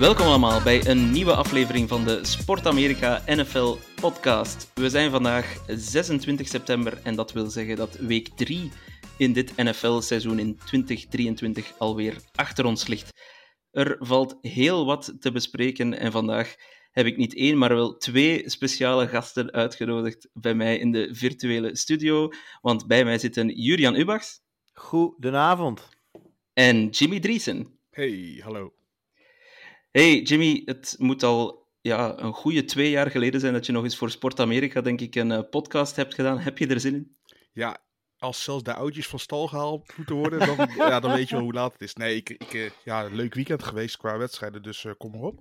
Welkom allemaal bij een nieuwe aflevering van de Sport Amerika NFL podcast. We zijn vandaag 26 september en dat wil zeggen dat week 3 in dit NFL-seizoen in 2023 alweer achter ons ligt. Er valt heel wat te bespreken en vandaag heb ik niet één, maar wel twee speciale gasten uitgenodigd bij mij in de virtuele studio. Want bij mij zitten Jurian Ubachs Goedenavond. en Jimmy Driesen. Hey, hallo. Hey Jimmy, het moet al ja, een goede twee jaar geleden zijn dat je nog eens voor Sport Amerika, denk ik, een eh, podcast hebt gedaan. Heb je er zin in? Ja, als zelfs de oudjes van stal gehaald moeten worden, dan, ja, dan weet je wel hoe laat het is. Nee, ik, ik, eh, ja, een leuk weekend geweest qua wedstrijden, dus eh, kom maar op.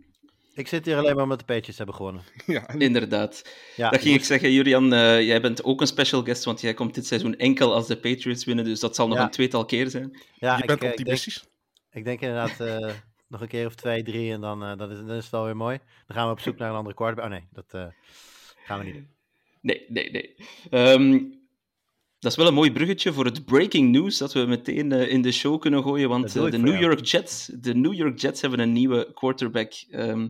Ik zit hier alleen maar omdat de Patriots hebben gewonnen. Ja, en- Inderdaad. Ja, dat ging ik zeggen, Julian, eh, jij bent ook een special guest, want jij komt dit seizoen enkel als de Patriots winnen, dus dat zal nog Ja. een tweetal keer zijn. ja, je ik, bent eh, ik denk, optimistisch. ik denk inderdaad eh, nog een keer of twee, drie en dan, eh, dan, is, dan is het wel weer mooi. Dan gaan we op zoek naar een andere quarterback. Oh nee, dat eh, gaan we niet doen. Nee, nee, nee. Ehm, dat is wel een mooi bruggetje voor het breaking news dat we meteen eh, in de show kunnen gooien, want Dat de New. York Jets, de New York Jets hebben een nieuwe quarterback. Ehm,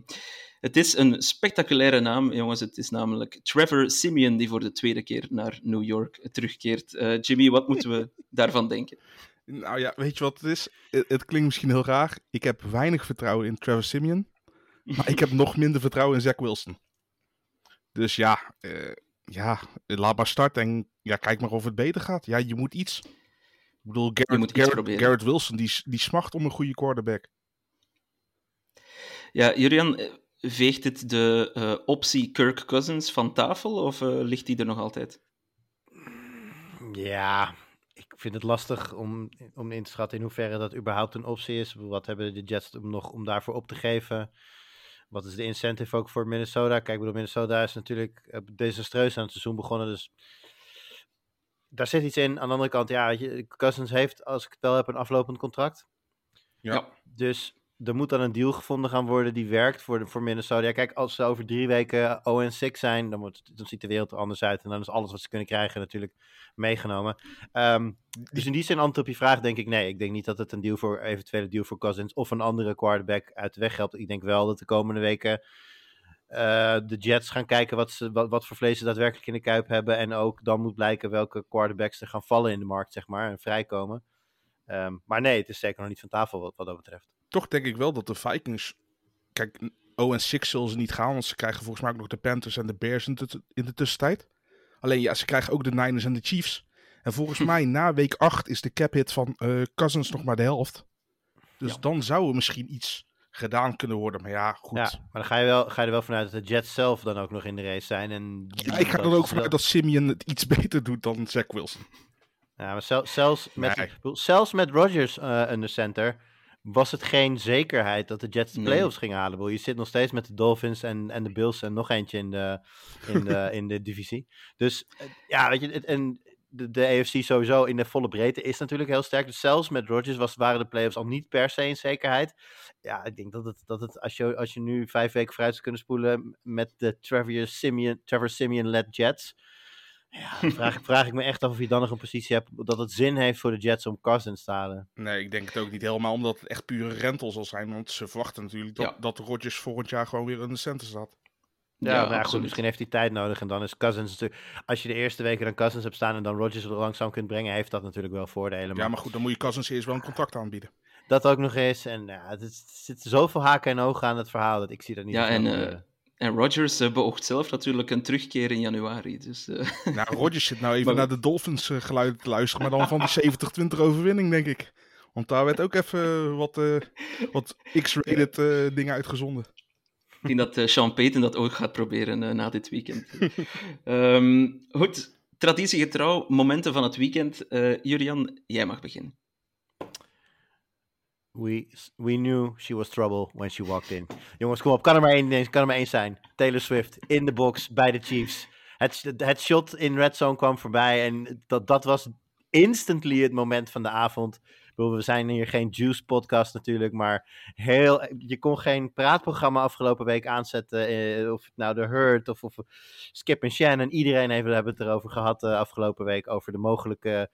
het is een spectaculaire naam, jongens. Het is namelijk Trevor Simeon die voor de tweede keer naar New York terugkeert. Jimmy, wat moeten we daarvan denken? Nou ja, weet je wat het is? Het, het klinkt misschien heel raar. Ik heb weinig vertrouwen in Trevor Simeon, maar ik heb nog minder vertrouwen in Zach Wilson. Dus ja, eh, ja, laat maar starten en ja, kijk maar of het beter gaat. Ja, je moet iets. Ik bedoel, Garrett, Garrett- proberen. Garrett Wilson, die, die smacht om een goede quarterback. Ja, Julian, eh, veegt dit de eh, optie Kirk Cousins van tafel of eh, ligt die er nog altijd? Ja, vind het lastig om, om in te schatten in hoeverre dat überhaupt een optie is. Wat hebben de Jets om nog om daarvoor op te geven? Wat is de incentive ook voor Minnesota? Kijk, bedoel, Minnesota is natuurlijk eh, desastreus aan het seizoen begonnen, dus daar zit iets in. Aan de andere kant, ja, Cousins heeft, als ik het wel heb, een aflopend contract. Ja. Dus er moet dan een deal gevonden gaan worden die werkt voor, voor Minnesota. Kijk, als ze over drie weken 0 6 zijn, dan, dan ziet de wereld er anders uit. En dan is alles wat ze kunnen krijgen natuurlijk meegenomen. Ehm, dus in die zin, antwoord je vraag, denk ik nee. Ik denk niet dat het een deal voor, eventuele deal voor Cousins of een andere quarterback uit de weg helpt. Ik denk wel dat de komende weken eh, de Jets gaan kijken wat, ze, wat, wat voor vlees ze daadwerkelijk in de kuip hebben. En ook dan moet blijken welke quarterbacks er gaan vallen in de markt, zeg maar, en vrijkomen. Ehm, maar nee, het is zeker nog niet van tafel wat, wat dat betreft. Toch denk ik wel dat de Vikings. Kijk, 0 en 6 zullen ze niet gaan, want ze krijgen volgens mij ook nog de Panthers en de Bears in de, in de tussentijd. Alleen ja, ze krijgen ook de Niners en de Chiefs. En volgens mij na week 8 is de cap hit van eh, Cousins nog maar de helft. Dus dan zou er misschien iets gedaan kunnen worden. Maar ja, goed. Ja, Ja, maar dan ga je, wel, ga je er wel vanuit dat de Jets zelf dan ook nog in de race zijn. En ik ga er ook vanuit dat Simeon het iets beter doet dan Zach Wilson. Ja, maar zel- zelfs, met, Nee. zelfs met Rodgers eh in de center was het geen zekerheid dat de Jets de Nee. playoffs gingen halen. Je zit nog steeds met de Dolphins en, en de Bills en nog eentje in de, in de, in de divisie. Dus eh, ja, weet je, en de, de AFC sowieso in de volle breedte is natuurlijk heel sterk. Dus zelfs met Rodgers was, waren de playoffs al niet per se een zekerheid. Ja, ik denk dat het, dat het als, je, als je nu vijf weken vooruit zou kunnen spoelen met de Trevor Simeon, Trevor Simeon-led Jets. Ja, dan vraag, ik- vraag ik me echt af of je dan nog een positie hebt dat het zin heeft voor de Jets om Cousins te halen. Nee, ik denk het ook niet helemaal, omdat het echt pure rental zal zijn. Want ze verwachten natuurlijk dat, Ja. dat Rodgers volgend jaar gewoon weer in de center staat. Ja, Ja, maar goed, misschien heeft hij tijd nodig en dan is Cousins natuurlijk... Als je de eerste weken dan Cousins hebt staan en dan Rodgers er langzaam kunt brengen, heeft dat natuurlijk wel voordelen. Ja, maar goed, dan moet je Cousins eerst wel een contract aanbieden. Dat ook nog eens. En ja, er zitten zoveel haken en ogen aan het verhaal dat ik zie dat niet Ja, en, eh. En Rodgers eh, beoogt zelf natuurlijk een terugkeer in januari. Dus, eh, Nou, Rodgers zit nou even Maar- naar de Dolphins eh, geluiden te luisteren, maar dan van die 70-20 overwinning, denk ik. Want daar werd ook even wat, eh, wat X-rated dingen uitgezonden. Ik denk dat Sean Payton dat ook gaat proberen na dit weekend. Ehm, goed, traditiegetrouw momenten van het weekend. Uh, Julian, jij mag beginnen. We, we knew she was trouble when she walked in. Jongens, kom op. Kan er maar één, kan er maar één zijn. Taylor Swift in de box bij de Chiefs. Het, het shot in Red Zone kwam voorbij. En dat, dat was instantly het moment van de avond. We zijn hier geen Juice podcast natuurlijk, maar heel, je kon geen praatprogramma afgelopen week aanzetten. Eh, of het nou de Hurt of, of Skip en Shannon. Iedereen heeft, hebben het erover gehad uh, afgelopen week. Over de mogelijke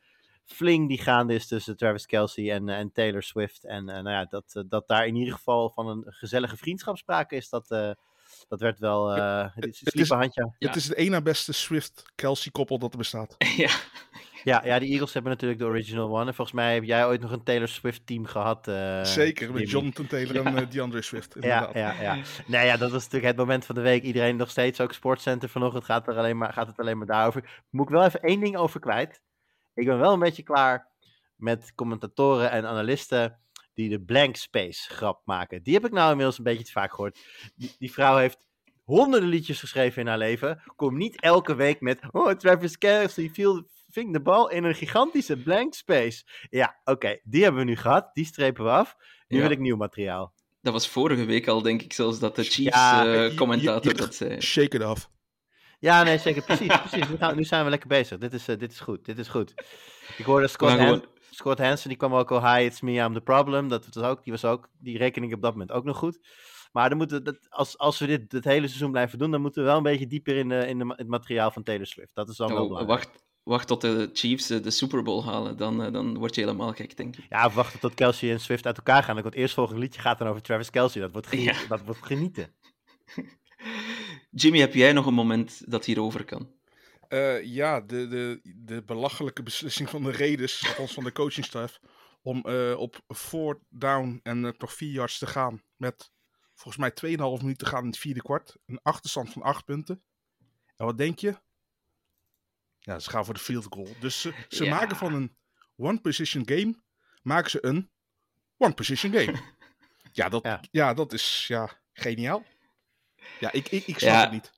fling die gaande is tussen Travis Kelsey en, en Taylor Swift. En uh, nou ja, dat, dat daar in ieder geval van een gezellige vriendschap sprake is, dat, dat werd wel. het, is, het, is, handje. Ja. het is het ene beste Swift-Kelsey koppel dat er bestaat. ja. Ja, ja, de Eagles hebben natuurlijk de original one. En volgens mij heb jij ooit nog een Taylor Swift team gehad. Uh, Zeker, met Jonathan Taylor en uh, DeAndre Swift. Inderdaad. Ja, ja, ja. nee, ja, dat was natuurlijk het moment van de week. Iedereen nog steeds, ook Sportcenter vanochtend, gaat, er alleen maar, gaat het alleen maar daarover. Moet ik wel even één ding over kwijt. Ik ben wel een beetje klaar met commentatoren en analisten die de blank space grap maken. Die heb ik nou inmiddels een beetje te vaak gehoord. Die, die vrouw heeft honderden liedjes geschreven in haar leven. Kom niet elke week met, oh, Travis Kelsey viel, ving de bal in een gigantische blank space. Ja, oké, die hebben we nu gehad. Die strepen we af. Nu wil ik nieuw materiaal. Dat was vorige week al, denk ik, zelfs dat de Chiefs-commentator ja, uh, dat zei. Shake it off. Ja, nee, zeker. Precies, precies. Nu, gaan, nu zijn we lekker bezig. Dit is, uh, dit is goed, dit is goed. Ik hoorde Scott, Han Scott Hansen, die kwam ook al, hi, it's me, I'm the problem. Dat was ook, die was ook, die rekening op dat moment ook nog goed. Maar dan moeten dat, als, als we dit het hele seizoen blijven doen, dan moeten we wel een beetje dieper in, de, in de, het materiaal van Taylor Swift. Dat is dan wel belangrijk. Wacht, wacht tot de Chiefs de Super Bowl halen, dan, eh, dan word je helemaal gek, denk ik. Ja, wachten tot Kelsey en Swift uit elkaar gaan. Dan het eerstvolgende liedje gaat dan over Travis Kelsey. Dat wordt, genieten. Dat wordt genieten. Jimmy, heb jij nog een moment dat hierover kan? Uh, ja, de, de, de belachelijke beslissing van de Raiders, althans van de coachingstaf, om uh, op four down en uh, toch vier yards te gaan met volgens mij 2,5 minuten te gaan in het vierde kwart. Een achterstand van 8 punten. En wat denk je? Ja, ze gaan voor de field goal. Dus ze, ze maken van een one-position game, maken ze een one-position game. ja, dat, ja. dat is ja, geniaal. Ja, ik, ik, ik snap ja. het niet.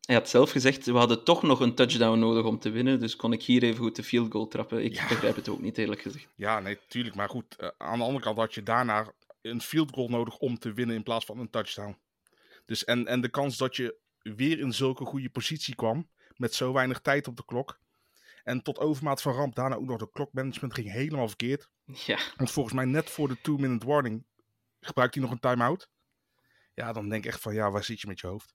Hij had zelf gezegd, we hadden toch nog een touchdown nodig om te winnen, dus kon ik hier even goed de field goal trappen. Ik begrijp het ook niet, eerlijk gezegd. Ja, nee, tuurlijk. Maar goed, uh, aan de andere kant had je daarna een field goal nodig om te winnen in plaats van een touchdown. Dus en, en de kans dat je weer in zulke goede positie kwam, met zo weinig tijd op de klok. En tot overmaat van ramp, daarna ook nog de klokmanagement ging helemaal verkeerd. Ja. Want volgens mij net voor de two-minute warning gebruikt hij nog een time-out. Ja, dan denk ik echt van, ja, waar zit je met je hoofd?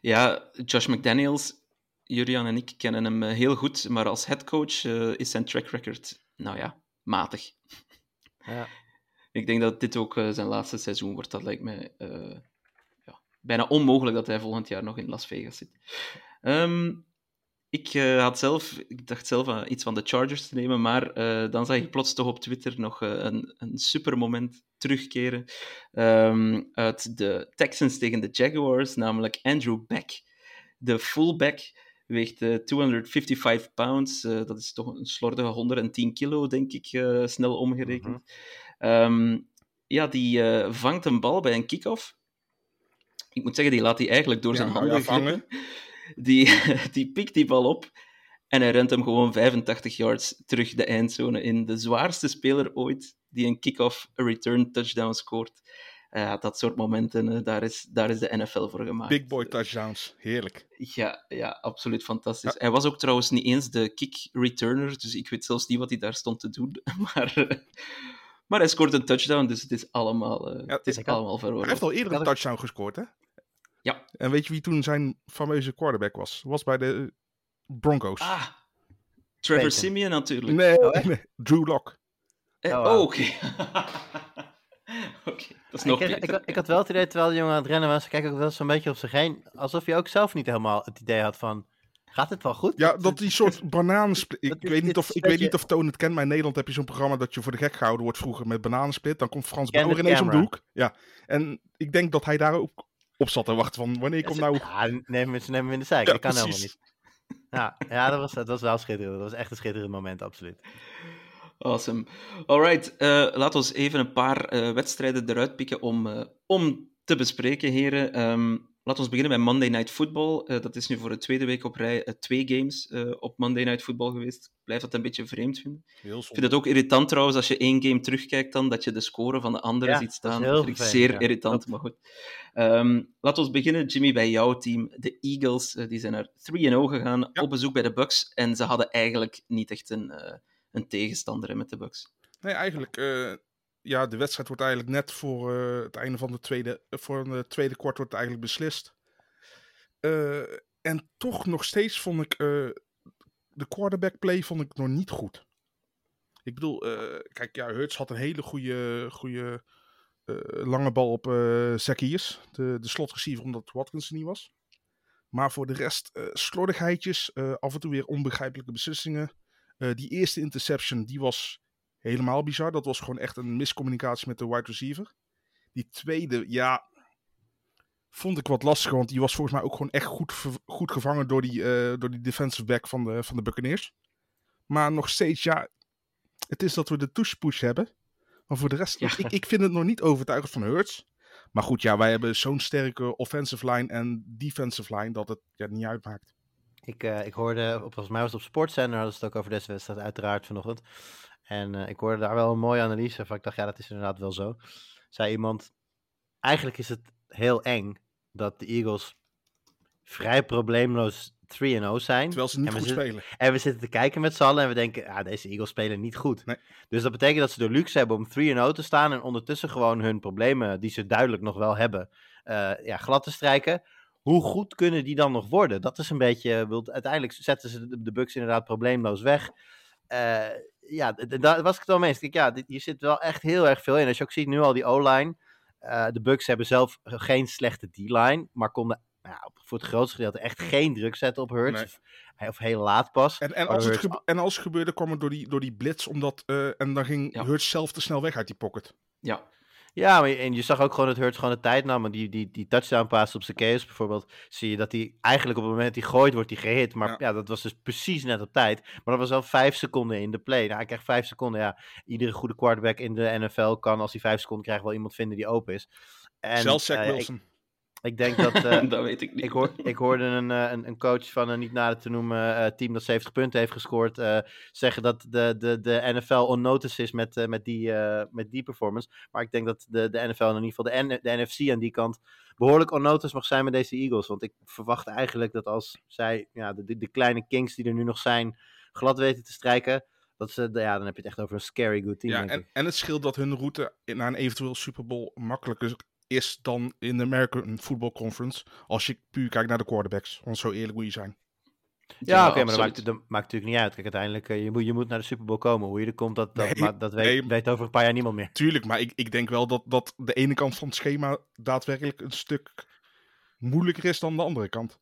Ja, Josh McDaniels, Julian en ik kennen hem eh, heel goed, maar als headcoach uh, is zijn track record, nou ja, matig. Ja. Ik denk dat dit ook uh, zijn laatste seizoen wordt. Dat lijkt mij ja, bijna onmogelijk dat hij volgend jaar nog in Las Vegas zit. Um, ik, uh, had zelf, ik dacht zelf aan iets van de Chargers te nemen, maar uh, dan zag ik plots toch op Twitter nog uh, een, een super moment terugkeren um, uit de Texans tegen de Jaguars, namelijk Andrew Beck. De fullback weegt 255 pounds, dat is toch een slordige 110 kilo, denk ik, snel omgerekend. Mm -hmm. um, ja, die vangt een bal bij een kick-off. Ik moet zeggen, die laat hij eigenlijk door ja, zijn handen vangen. Die, die pikt die bal op en hij rent hem gewoon 85 yards terug de eindzone in. De zwaarste speler ooit die een kick-off return touchdown scoort. Uh, dat soort momenten, uh, daar, is, daar is de NFL voor gemaakt. Big boy touchdowns, heerlijk. Ja, ja absoluut fantastisch. Ja. Hij was ook trouwens niet eens de kick returner, dus ik weet zelfs niet wat hij daar stond te doen. Maar, uh, maar hij scoort een touchdown, dus het is allemaal, ja, het is allemaal. Hij heeft al eerder een touchdown gescoord, hè? Ja. En weet je wie toen zijn fameuze quarterback was? Was bij de Broncos. Ah, Trevor Simeon natuurlijk. Nee, oh, nee. Drew Lock. Eh, oh, oké. Okay. okay, dat is nog ik, ik, ik, had wel het idee, terwijl de jongen aan het rennen was, kijk ook wel zo'n beetje op zich heen, alsof je ook zelf niet helemaal het idee had van, gaat het wel goed? Ja, dat die soort bananensplit. Ik, weet, niet of, ik weet niet of Toon het kent, maar in Nederland heb je zo'n programma dat je voor de gek gehouden wordt vroeger met bananensplit. Dan komt Frans Bauer ineens om de hoek. Ja, en ik denk dat hij daar ook op zat te wachten van wanneer komt nou... Ja, neem, ze nemen hem in de zijk, ja, dat kan precies. helemaal niet. Ja, ja dat, was, dat was wel schitterend. Dat was echt een schitterend moment, absoluut. Awesome. Alright, uh, laten we even een paar uh, wedstrijden eruit pikken om, uh, om te bespreken, heren. Ehm, laten we beginnen met Monday Night Football. Eh, dat is nu voor de tweede week op rij eh, twee games eh, op Monday Night Football geweest. Ik blijf dat een beetje vreemd vinden. Heel Ik vind het ook irritant trouwens, als je één game terugkijkt dan, dat je de score van de andere Ja, ziet staan. heel Dat vind ik vervelend, zeer ja. irritant, maar goed. Ehm, laten we beginnen, Jimmy, bij jouw team. De Eagles, die zijn naar 3-0 gegaan Ja. op bezoek bij de Bucks. En ze hadden eigenlijk niet echt een, eh, een tegenstander hè, met de Bucks. Nee, eigenlijk. Ja, de wedstrijd wordt eigenlijk net voor eh, het einde van de tweede, eh, voor de tweede kwart wordt eigenlijk beslist. Eh, en toch nog steeds vond ik de quarterback play vond ik nog niet goed. Ik bedoel, kijk, ja, Hurts had een hele goede, goede lange bal op Zacchaeus, de, de slotreceiver, omdat Watkins er niet was. Maar voor de rest, slordigheidjes, af en toe weer onbegrijpelijke beslissingen. Die eerste interception, die was helemaal bizar. Dat was gewoon echt een miscommunicatie met de wide receiver. Die tweede, ja, vond ik wat lastiger. Want die was volgens mij ook gewoon echt goed, goed gevangen door die, eh, door die defensive back van de, van de Buccaneers. Maar nog steeds, ja, het is dat we de push hebben. Maar voor de rest, Ja. ik, ik vind het nog niet overtuigend van Hurts. Maar goed, ja, wij hebben zo'n sterke offensive line en defensive line dat het ja, niet uitmaakt. Ik, eh, ik hoorde, op, volgens mij was het op Sportcenter, hadden ze het ook over deze wedstrijd uiteraard vanochtend. En eh, ik hoorde daar wel een mooie analyse van. Ik dacht, ja, dat is inderdaad wel zo. Zei iemand, eigenlijk is het heel eng dat de Eagles vrij probleemloos 3-0 zijn. Terwijl ze niet goed zitten- spelen. En we zitten te kijken met z'n allen en we denken, ja, deze Eagles spelen niet goed. Nee. Dus dat betekent dat ze de luxe hebben om 3-0 te staan en ondertussen gewoon hun problemen, die ze duidelijk nog wel hebben, eh, ja, glad te strijken. Hoe goed kunnen die dan nog worden? Dat is een beetje, wilt- uiteindelijk zetten ze de, Bucks inderdaad probleemloos weg. Eh, ja, daar was ik het wel mee eens. Ik denk, Ja, dit, hier zit wel echt heel erg veel in. Als je ook ziet nu al die O-line. eh, de Bucks hebben zelf geen slechte D-line, maar konden nou ja, voor het grootste gedeelte echt geen druk zetten op Hurts. Nee. Of, of heel laat pas. En, en, Waardoor als het Hurts- en als het gebeurde, kwam het door die, door die blitz. Omdat, eh, en dan ging Ja. Hurts zelf te snel weg uit die pocket. Ja, Ja, maar en je zag ook gewoon dat Hurts gewoon de tijd nam. En die, die, die touchdown pass op zijn case bijvoorbeeld, zie je dat hij eigenlijk op het moment dat hij gooit, wordt hij gehit. Maar Ja. ja. dat was dus precies net op tijd. Maar dat was wel vijf seconden in de play. Nou, hij krijgt vijf seconden. Ja, iedere goede quarterback in de NFL kan als hij vijf seconden krijgt wel iemand vinden die open is. En, Zelfs Zach eh, ik- Wilson. Ik, denk dat... eh, dat weet ik niet. ik, hoor, ik hoorde een, eh, een, een coach van een niet nader te noemen eh, team dat 70 punten heeft gescoord. eh, zeggen dat de, de, de NFL on notice is met, met, die, eh, met die performance. Maar ik denk dat de, de NFL, in ieder geval de, N- de NFC aan die kant, behoorlijk on notice mag zijn met deze Eagles. Want ik verwacht eigenlijk dat als zij ja, de, de, de kleine Kings die er nu nog zijn, glad weten te strijken. Dat ze, ja, dan heb je het echt over een scary good team. Ja, denk en, ik. en het scheelt dat hun route naar een eventueel Super Bowl makkelijker is dan in de American Football Conference. Als je puur kijkt naar de quarterbacks. Want zo eerlijk moet je zijn. Ja, oké, maar dat maakt, dat maakt natuurlijk niet uit. Kijk, uiteindelijk, eh, je, moet, je moet naar de Super Bowl komen. Hoe je er komt, dat, dat, Nee, maar dat weet, nee. weet over een paar jaar niemand meer. Tuurlijk, maar ik, ik denk wel dat, dat de ene kant van het schema daadwerkelijk een stuk moeilijker is dan de andere kant.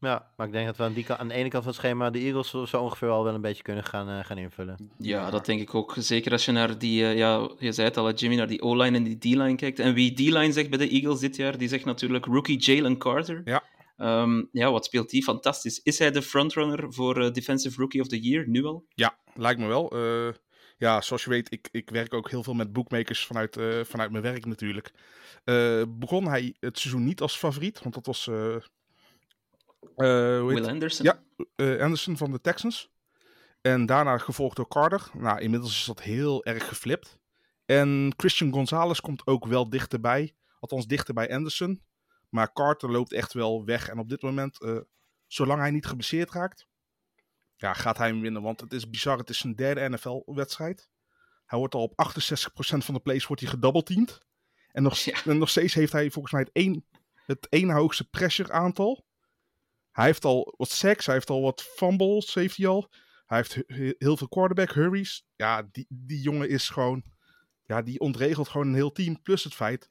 Ja, maar ik denk dat we aan, die kant, aan de ene kant van het schema de Eagles zo, ongeveer al wel een beetje kunnen gaan, eh, gaan invullen. Ja, dat denk ik ook. Zeker als je naar die, eh, ja, je zei het al, Jimmy, naar die O-line en die D-line kijkt. En wie D-line zegt bij de Eagles dit jaar, die zegt natuurlijk rookie Jalen Carter. Ja. Ehm, ja, wat speelt die? Fantastisch. Is hij de frontrunner voor eh, Defensive Rookie of the Year, nu al? Ja, lijkt me wel. Eh, ja, zoals je weet, ik, ik werk ook heel veel met bookmakers vanuit, eh, vanuit mijn werk natuurlijk. Eh, begon hij het seizoen niet als favoriet, want dat was eh, eh, hoe heet Will Anderson? Ja. eh, Anderson van de Texans. En daarna gevolgd door Carter. Nou, inmiddels is dat heel erg geflipt. En Christian Gonzalez komt ook wel dichterbij. Althans, dichter bij Anderson. Maar Carter loopt echt wel weg. En op dit moment, eh, zolang hij niet geblesseerd raakt, ja, gaat hij hem winnen. Want het is bizar. Het is zijn derde NFL-wedstrijd. Hij wordt al op 68% van de plays wordt hij. En nog, Ja. en nog steeds heeft hij volgens mij het één, het één hoogste pressure aantal. Hij heeft al wat sacks, hij heeft al wat fumbles, heeft hij al. Hij heeft he- he- heel veel quarterback hurries. Ja, die, die jongen is gewoon... Ja, die ontregelt gewoon een heel team. Plus het feit,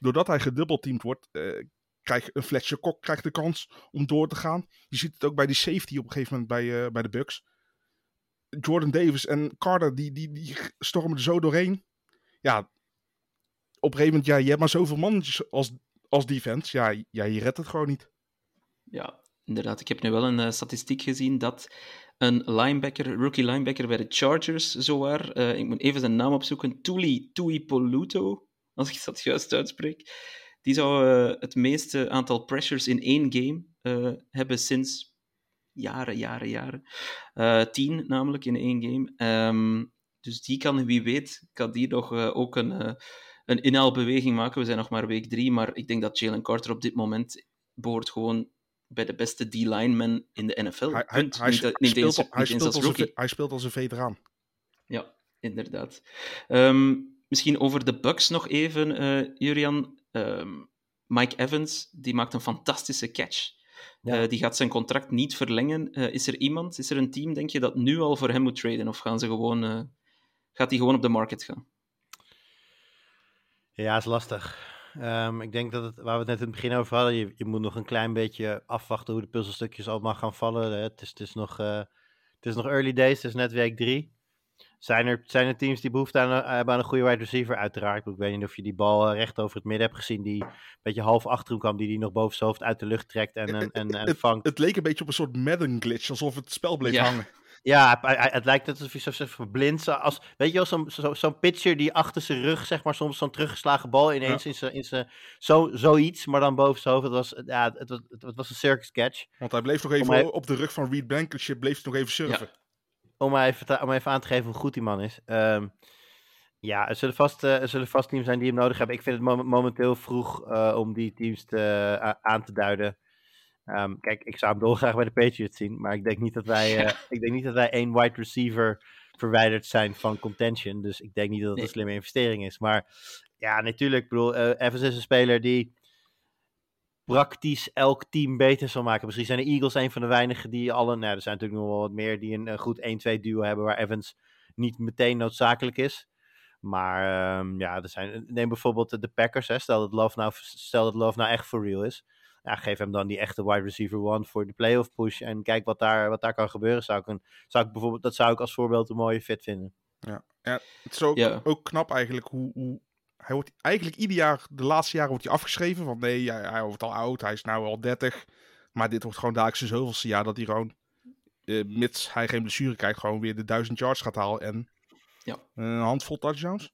doordat hij gedubbelteamd wordt... eh krijgt een Fletcher Kok krijgt de kans om door te gaan. Je ziet het ook bij die safety op een gegeven moment bij, eh, bij de Bucks. Jordan Davis en Carter, die, die, die stormen zo doorheen. Ja, op een gegeven moment, ja, je hebt maar zoveel mannetjes als, als defense. Ja, ja, je redt het gewoon niet. Ja, inderdaad. Ik heb nu wel een eh, statistiek gezien dat een linebacker, rookie linebacker bij de Chargers, zowaar, eh ik moet even zijn naam opzoeken, Tuli Tuipoluto, als ik dat juist uitspreek, Die zou eh, het meeste aantal pressures in één game hebben sinds jaren, jaren, jaren. Tien namelijk in één game. Ehm, dus die kan, wie weet, kan die nog ook een, een inhaalbeweging maken. We zijn nog maar week drie, maar ik denk dat Jalen Carter op dit moment behoort gewoon bij de beste D-linemen in de NFL. Hij, hij, Punt. hij, niet, speelt, eens, al- als een, rookie. ve- hij speelt als een veteraan. Ja, inderdaad. Ehm, misschien over de Bucks nog even, eh Jurian. Ehm, Mike Evans, die maakt een fantastische catch. Ja. Eh, die gaat zijn contract niet verlengen. Eh, is er iemand, is er een team, denk je, dat nu al voor hem moet traden? Of gaan ze gewoon, eh, gaat hij gewoon op de market gaan? Ja, is lastig. Ehm, ik denk dat het, waar we het net in het begin over hadden, je, je moet nog een klein beetje afwachten hoe de puzzelstukjes allemaal gaan vallen. hè. Het is, het is, nog, eh, het is nog early days, het is net week drie. Zijn er, zijn er teams die behoefte aan, een- hebben aan een goede wide receiver? Uiteraard. Ik weet niet of je die bal eh, recht over het midden hebt gezien, die een beetje half achter hem kwam, die die nog boven zijn hoofd uit de lucht trekt en, en, en, en Het, vangt. het leek een beetje op een soort Madden glitch, alsof het spel bleef Ja. hangen. Ja, het lijkt net alsof hij zo verblind als Weet je wel, zo'n zo, pitcher die achter zijn rug, zeg maar, soms zo'n teruggeslagen bal ineens in zijn... In zijn zo, zoiets, maar dan boven zijn hoofd. Het was, ja, het, was- het, was een circus catch. Want hij bleef nog even hij- op de rug van Reed Blankenship, bleef nog even surfen. Om even, om even aan te geven hoe goed die man is. Ehm, ja, er zullen, vast, eh, er zullen vast teams zijn die hem nodig hebben. Ik vind het mo- momenteel vroeg eh, om die teams te, a- aan te duiden. Ehm, kijk, ik zou hem dolgraag bij de Patriots zien. Maar ik denk niet dat wij, eh, ik denk niet dat wij één wide receiver verwijderd zijn van contention. Dus ik denk niet dat het Nee. een slimme investering is. Maar ja, natuurlijk. Ik bedoel, eh Evans is een speler die praktisch elk team beter zal maken. Misschien zijn de Eagles een van de weinigen die alle... Nou, er zijn natuurlijk nog wel wat meer die een, een goed 1-2 duo hebben... waar Evans niet meteen noodzakelijk is. Maar ehm, ja, er zijn, neem bijvoorbeeld de, de Packers. Hè. Stel, dat Love nou, stel dat Love nou echt for real is. Ja, geef hem dan die echte wide receiver one voor de playoff push. En kijk wat daar, wat daar kan gebeuren. Zou ik een, zou ik bijvoorbeeld, dat zou ik als voorbeeld een mooie fit vinden. Het is ook, Ja. ook knap eigenlijk hoe, hoe... Hij wordt eigenlijk ieder jaar, de laatste jaren wordt hij afgeschreven. Van nee, hij, hij wordt al oud, hij is nou al 30. Maar dit wordt gewoon dadelijk zijn zoveelste jaar dat hij gewoon, eh, mits hij geen blessure krijgt, gewoon weer de 1000 yards gaat halen. En Ja. een handvol touchdowns.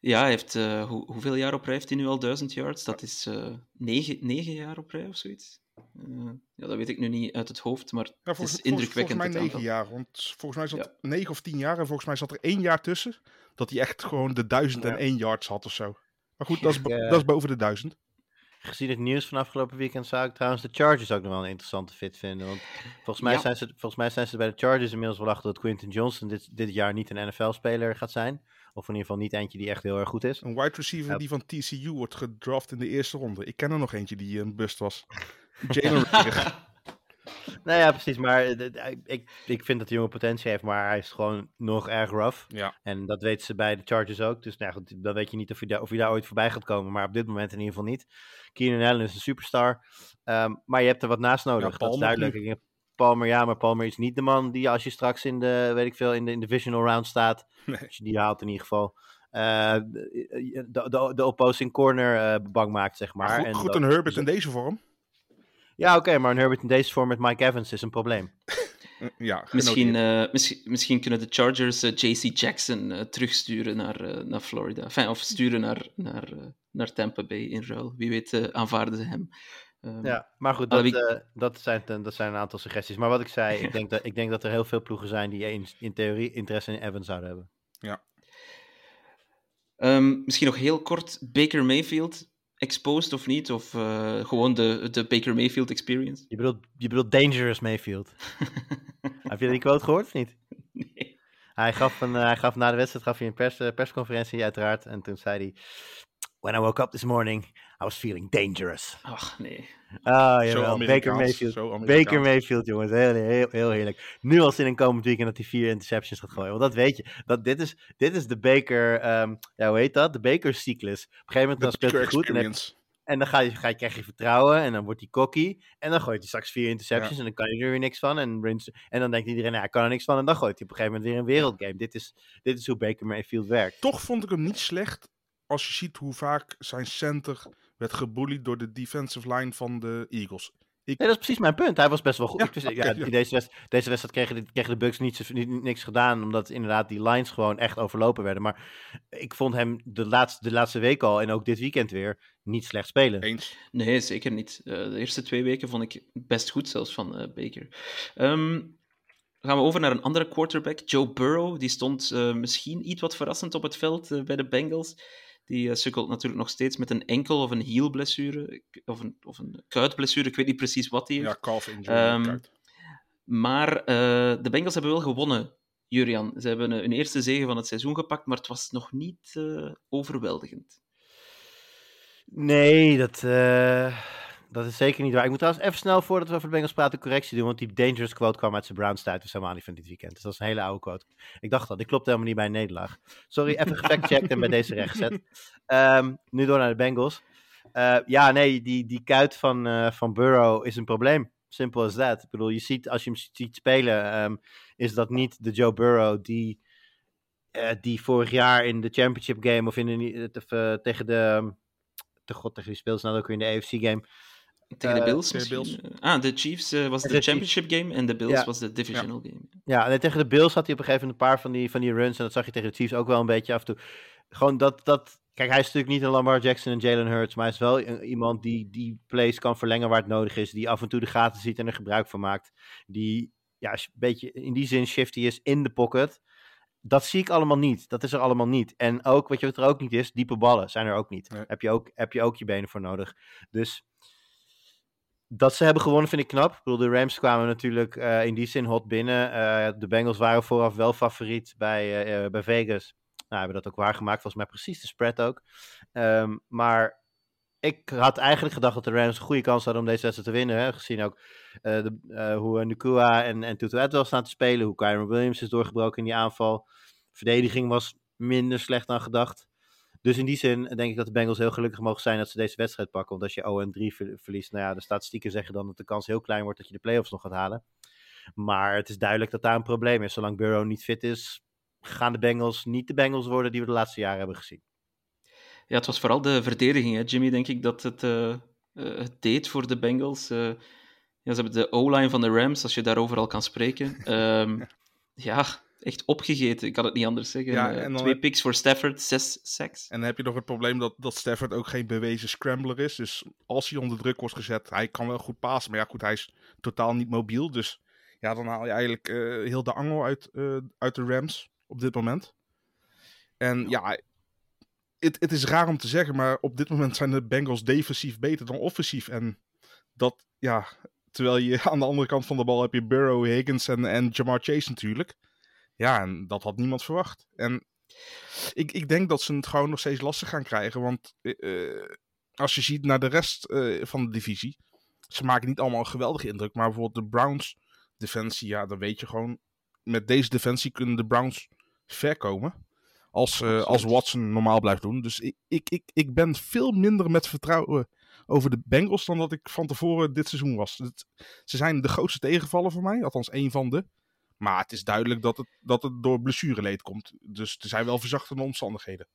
Ja, hij heeft, eh, hoe, hoeveel jaar op rij heeft hij nu al 1000 yards? Dat is eh negen, negen jaar op rij of zoiets. Eh, ja, dat weet ik nu niet uit het hoofd, maar Ja, het is indrukwekkend. volgens mij negen jaar. Want volgens mij zat Ja. negen of tien jaar. En volgens mij zat er één jaar tussen. Dat hij echt gewoon de 1001 yards had of zo. Maar goed, dat is, dat is boven de 1000. Gezien het nieuws van afgelopen weekend zou ik trouwens de Chargers ook nog wel een interessante fit vinden. Want volgens mij, Ja. zijn, ze, volgens mij zijn ze bij de Chargers inmiddels wel achter dat Quinton Johnson dit, dit jaar niet een NFL-speler gaat zijn. Of in ieder geval niet eentje die echt heel erg goed is. Een wide receiver Ja. die van TCU wordt gedraft in de eerste ronde. Ik ken er nog eentje die een bust was. Jalen. Nou ja, precies. Maar eh, ik, ik vind dat de jongen potentie heeft, maar hij is gewoon nog erg rough. Ja. En dat weten ze bij de Chargers ook. Dus nou goed, dan weet je niet of je, daar, of je daar ooit voorbij gaat komen. Maar op dit moment in ieder geval niet. Keenan Allen is een superstar. Ehm, maar je hebt er wat naast nodig. dat is duidelijk. Palmer, ja, maar Palmer is niet de man die als je straks in de, weet ik veel, in de, in de divisional round staat. Nee. Als je die haalt in ieder geval. eh, de, de, de opposing corner eh, bang maakt, zeg maar. Goed, En goed dat- een Herbert in deze vorm. Ja, oké, maar een Herbert in deze vorm met Mike Evans is een probleem. Eh, Ja, Misschien, eh, misschien, misschien kunnen de Chargers JC Jackson terugsturen naar, naar Florida. Enfin, of sturen naar, naar, naar Tampa Bay in ruil. Wie weet aanvaarden ze hem. Ehm, Ja, maar goed, dat, eh, dat, zijn, dat zijn een aantal suggesties. Maar wat ik zei, ik denk dat, ik denk dat er heel veel ploegen zijn die in, in theorie interesse in Evans zouden hebben. Ehm, misschien nog heel kort, Baker Mayfield, exposed of niet? Of eh, gewoon de, de Baker Mayfield experience? Je bedoelt, je bedoelt Dangerous Mayfield. Heb je die quote gehoord of niet? nee. Hij gaf, een, eh, hij gaf na de wedstrijd gaf hij een pers, eh, persconferentie uiteraard. En toen zei hij, when I woke up this morning, I was feeling dangerous. Ach, nee. Ah, Zo jawel. Baker Mayfield. Baker Mayfield, jongens. Heel, heel, heel heerlijk. Nu al zin in komend weekend dat hij vier interceptions gaat gooien. Want dat weet je. Dat, dit, is, dit is de Baker, ehm, ja, hoe heet dat? De Baker-cyclus. Op een gegeven moment dan speelt hij goed. En, dan- experience. en dan ga je, ga je, krijg je vertrouwen. En dan wordt hij cocky. En dan gooit hij straks vier interceptions. En dan kan hij er weer niks van. En, Rins- en dan denkt iedereen, nou, hij kan er niks van. En dan gooit hij op een gegeven moment weer een wereldgame. Dit is, dit is hoe Baker Mayfield werkt. Toch vond ik hem niet slecht als je ziet hoe vaak zijn center werd gebullied door de defensive line van de Eagles. Nee, dat is precies mijn punt. Hij was best wel goed. Ja, Ik wist- oké, ja, ja. Deze, wedstrijd, deze wedstrijd kregen de, kregen de Bucks niet, niks gedaan, omdat inderdaad die lines gewoon echt overlopen werden. Maar ik vond hem de laatste, de laatste week al en ook dit weekend weer niet slecht spelen. Eens. Nee, zeker niet. Eh, de eerste twee weken vond ik best goed zelfs van eh, Baker. Ehm, gaan we over naar een andere quarterback, Joe Burrow. Die stond eh, misschien iets wat verrassend op het veld bij de Bengals. Die eh, sukkelt natuurlijk nog steeds met een enkel- of een hielblessure, of een, of een kuitblessure. Ik weet niet precies wat die heeft. Ja, calf injury. Ehm. Maar eh, de Bengals hebben wel gewonnen, Jurian. Ze hebben eh, hun eerste zege van het seizoen gepakt, maar het was nog niet eh, overweldigend. Nee, dat, eh, dat is zeker niet waar. Ik moet trouwens even snel, voordat we over de Bengals praten, correctie doen. Want die dangerous quote kwam uit zijn Browns tijd. Dus helemaal niet van dit weekend. Dus dat is een hele oude quote. Ik dacht dat. Die klopt helemaal niet bij een nederlaag. Sorry, even gefactcheckt en bij deze rechtgezet. Ehm, nu door naar de Bengals. Eh, ja, nee, die, die kuit van, eh, van Burrow is een probleem. Simple as that. Ik bedoel, je ziet, als je hem ziet spelen, ehm, is dat niet de Joe Burrow die, eh, die vorig jaar in de championship game of in de, tegen de, de god tegen wie speelde ze nou ook weer in de AFC game. Tegen de Eh, Bills tegen de misschien? Eh, Ah, de Chiefs eh, was de, De Chiefs. championship game en de Bills Ja. was de divisional game. Ja, en tegen de Bills had hij op een gegeven moment een paar van die, van die runs. En dat zag je tegen de Chiefs ook wel een beetje af en toe. Gewoon dat, dat kijk, hij is natuurlijk niet een Lamar Jackson en Jalen Hurts. Maar hij is wel een- iemand die die plays kan verlengen waar het nodig is. Die af en toe de gaten ziet en er gebruik van maakt. Die ja, een beetje in die zin shifty is in de pocket. Dat zie ik allemaal niet. Dat is er allemaal niet. En ook, wat je wat er ook niet is, diepe ballen zijn er ook niet. Nee. Heb, je ook, heb je ook je benen voor nodig. Dus dat ze hebben gewonnen vind ik knap. Ik bedoel, de Rams kwamen natuurlijk eh, in die zin hot binnen. Eh, de Bengals waren vooraf wel favoriet bij, eh, bij Vegas. Nou, hebben dat ook waargemaakt. Volgens mij precies de spread ook. Ehm, maar ik had eigenlijk gedacht dat de Rams een goede kans hadden om deze wedstrijd te winnen. Hè? Gezien ook de, hoe Nukua en, en Tutu staan te spelen. Hoe Kyron Williams is doorgebroken in die aanval. Verdediging was minder slecht dan gedacht. Dus in die zin denk ik dat de Bengals heel gelukkig mogen zijn dat ze deze wedstrijd pakken. Want als je 0-3 ver- verliest, nou ja, de statistieken zeggen dan dat de kans heel klein wordt dat je de playoffs nog gaat halen. Maar het is duidelijk dat daar een probleem is. Zolang Burrow niet fit is, gaan de Bengals niet de Bengals worden die we de laatste jaren hebben gezien. Ja, het was vooral de verdediging, hè, Jimmy, denk ik, dat het, eh, eh, het deed voor de Bengals. Eh, ja, ze hebben de O-line van de Rams, als je daarover al kan spreken. Ehm, ja, echt opgegeten, ik kan het niet anders zeggen. Ja, Eh, en twee heb- picks voor Stafford, zes sacks. En dan heb je nog het probleem dat, dat Stafford ook geen bewezen scrambler is. Dus als hij onder druk wordt gezet, hij kan wel goed passen. Maar ja, goed, hij is totaal niet mobiel. Dus ja, dan haal je eigenlijk eh, heel de angel uit, eh, uit de Rams op dit moment. En ja, het, het is raar om te zeggen, maar op dit moment zijn de Bengals defensief beter dan offensief. En dat, ja, terwijl je aan de andere kant van de bal heb je Burrow, Higgins en, en Jamar Chase natuurlijk. Ja, en dat had niemand verwacht. En ik, ik denk dat ze het gewoon nog steeds lastig gaan krijgen. Want eh, eh, als je ziet naar de rest eh, van de divisie. Ze maken niet allemaal een geweldige indruk. Maar bijvoorbeeld de Browns defensie. Ja, dan weet je gewoon. Met deze defensie kunnen de Browns ver komen. Als, als Watson normaal blijft doen. Dus ik, ik, ik, ik ben veel minder met vertrouwen over de Bengals. Dan dat ik van tevoren dit seizoen was. Het- ze zijn de grootste tegenvaller voor mij. Althans één van de. Maar het is duidelijk dat het, dat het door blessureleed komt. Dus er zijn wel verzachtende omstandigheden.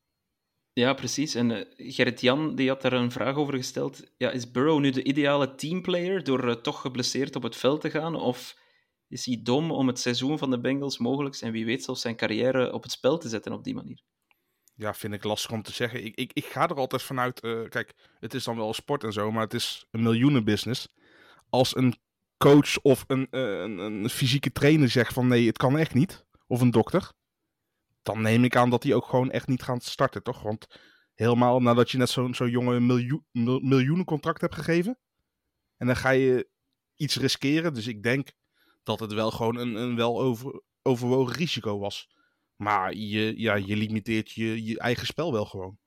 Ja, precies. En eh, Gerrit-Jan die had daar een vraag over gesteld. Ja, is Burrow nu de ideale teamplayer door eh, toch geblesseerd op het veld te gaan? Of is hij dom om het seizoen van de Bengals mogelijk en wie weet zelfs zijn carrière op het spel te zetten op die manier? Ja, vind ik lastig om te zeggen. Ik, ik, ik ga er altijd vanuit. eh, kijk, het is dan wel sport en zo, maar het is een miljoenenbusiness. Als een coach of een, eh, een, een fysieke trainer zegt van nee, het kan echt niet. Of een dokter. Dan neem ik aan dat die ook gewoon echt niet gaan starten, toch? Want helemaal nadat je net zo'n zo'n jonge miljoen, mil- miljoenencontract hebt gegeven. En dan ga je iets riskeren. Dus ik denk dat het wel gewoon een, een wel over, overwogen risico was. Maar je, ja, je limiteert je, je eigen spel wel gewoon.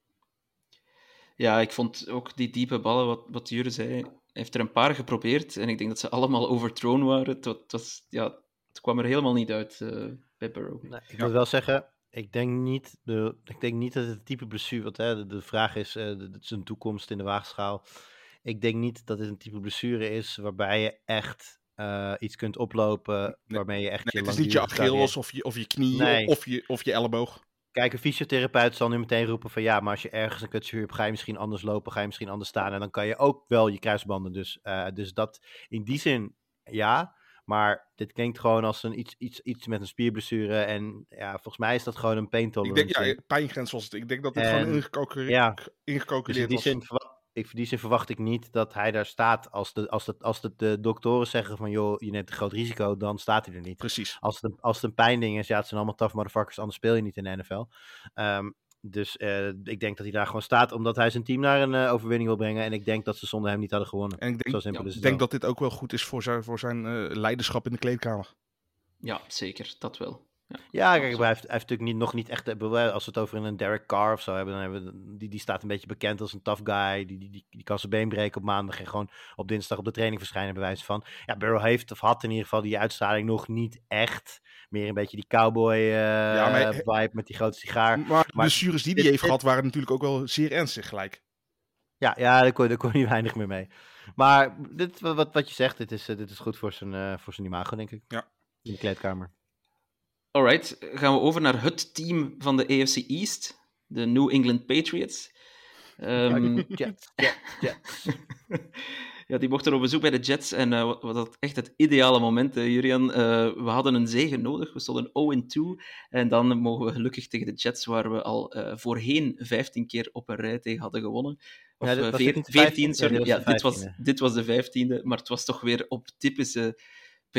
Ja, ik vond ook die diepe ballen, wat, wat Jure zei, heeft er een paar geprobeerd en ik denk dat ze allemaal overthrown waren. Het, wa- het was, ja, het kwam er helemaal niet uit eh, bij Burrow. Nee, ik moet wel zeggen, ik denk niet, de, ik denk niet dat het het type blessure, want hè, de, de vraag is, eh, de, de- zijn toekomst in de waagschaal. Ik denk niet dat dit een type blessure is waarbij je echt eh, iets kunt oplopen, Nee, waarmee je echt Nee, je het is niet je Achilles of je, of je knie Nee. of, je, of je elleboog. Kijk, een fysiotherapeut zal nu meteen roepen van ja, maar als je ergens een kutsuur hebt, ga je misschien anders lopen, ga je misschien anders staan. En dan kan je ook wel je kruisbanden. Dus, eh, dus dat in die zin ja. Maar dit klinkt gewoon als een iets, iets, iets met een spierblessure. En ja, volgens mij is dat gewoon een pain Ik denk, ja, pijngrens was het. Ik denk dat En- gewoon ingecalculeerd, ja. Dus in ingecalculeerd die, was. zin ik, in die zin verwacht ik niet dat hij daar staat. Als de, als de, als de, de doktoren zeggen van joh, je neemt een groot risico, dan staat hij er niet. Precies. Als het, een, als het een pijnding is, ja, het zijn allemaal tough motherfuckers, anders speel je niet in de NFL. Ehm, dus eh, ik denk dat hij daar gewoon staat omdat hij zijn team naar een eh, overwinning wil brengen. En ik denk dat ze zonder hem niet hadden gewonnen. En ik Zo denk, simpel ja, is ik denk dat dit ook wel goed is voor zijn, voor zijn eh, leiderschap in de kleedkamer. Ja, zeker. Dat wel. Ja, Ja, kijk, hij heeft, hij heeft natuurlijk niet, nog niet echt... eh, Als we het over een Derek Carr of zo hebben, dan hebben we... Die, die staat een beetje bekend als een tough guy. Die, die, die, die kan zijn been breken op maandag en gewoon op dinsdag op de training verschijnen, bij wijze van. Ja, Burrow heeft of had in ieder geval die uitstraling nog niet echt. Meer een beetje die cowboy eh, maar- vibe met die grote sigaar. Maar de blessures die hij heeft dit- gehad waren natuurlijk ook wel zeer ernstig gelijk. Ja, ja daar, kon, daar kon hij weinig meer mee. Maar dit, wat, wat je zegt, dit is, eh, dit is goed voor zijn, eh, voor zijn imago, denk ik. Ja. In de kleedkamer. Alright, gaan we over naar het team van de AFC East, de New England Patriots. Ehm, Jets, Jets, Jets. ja, die mochten op bezoek bij de Jets en eh, wat, wat echt het ideale moment, Jurian. Eh, we hadden een zege nodig, we stonden 0-2 en dan mogen we gelukkig tegen de Jets, waar we al eh, voorheen 15 keer op een rij tegen hadden gewonnen. Of Ja, dit eh, was veer- dit niet de 14, 15e? sorry. Ja, dit was de dit, was, 15e. dit was de 15e, maar het was toch weer op typische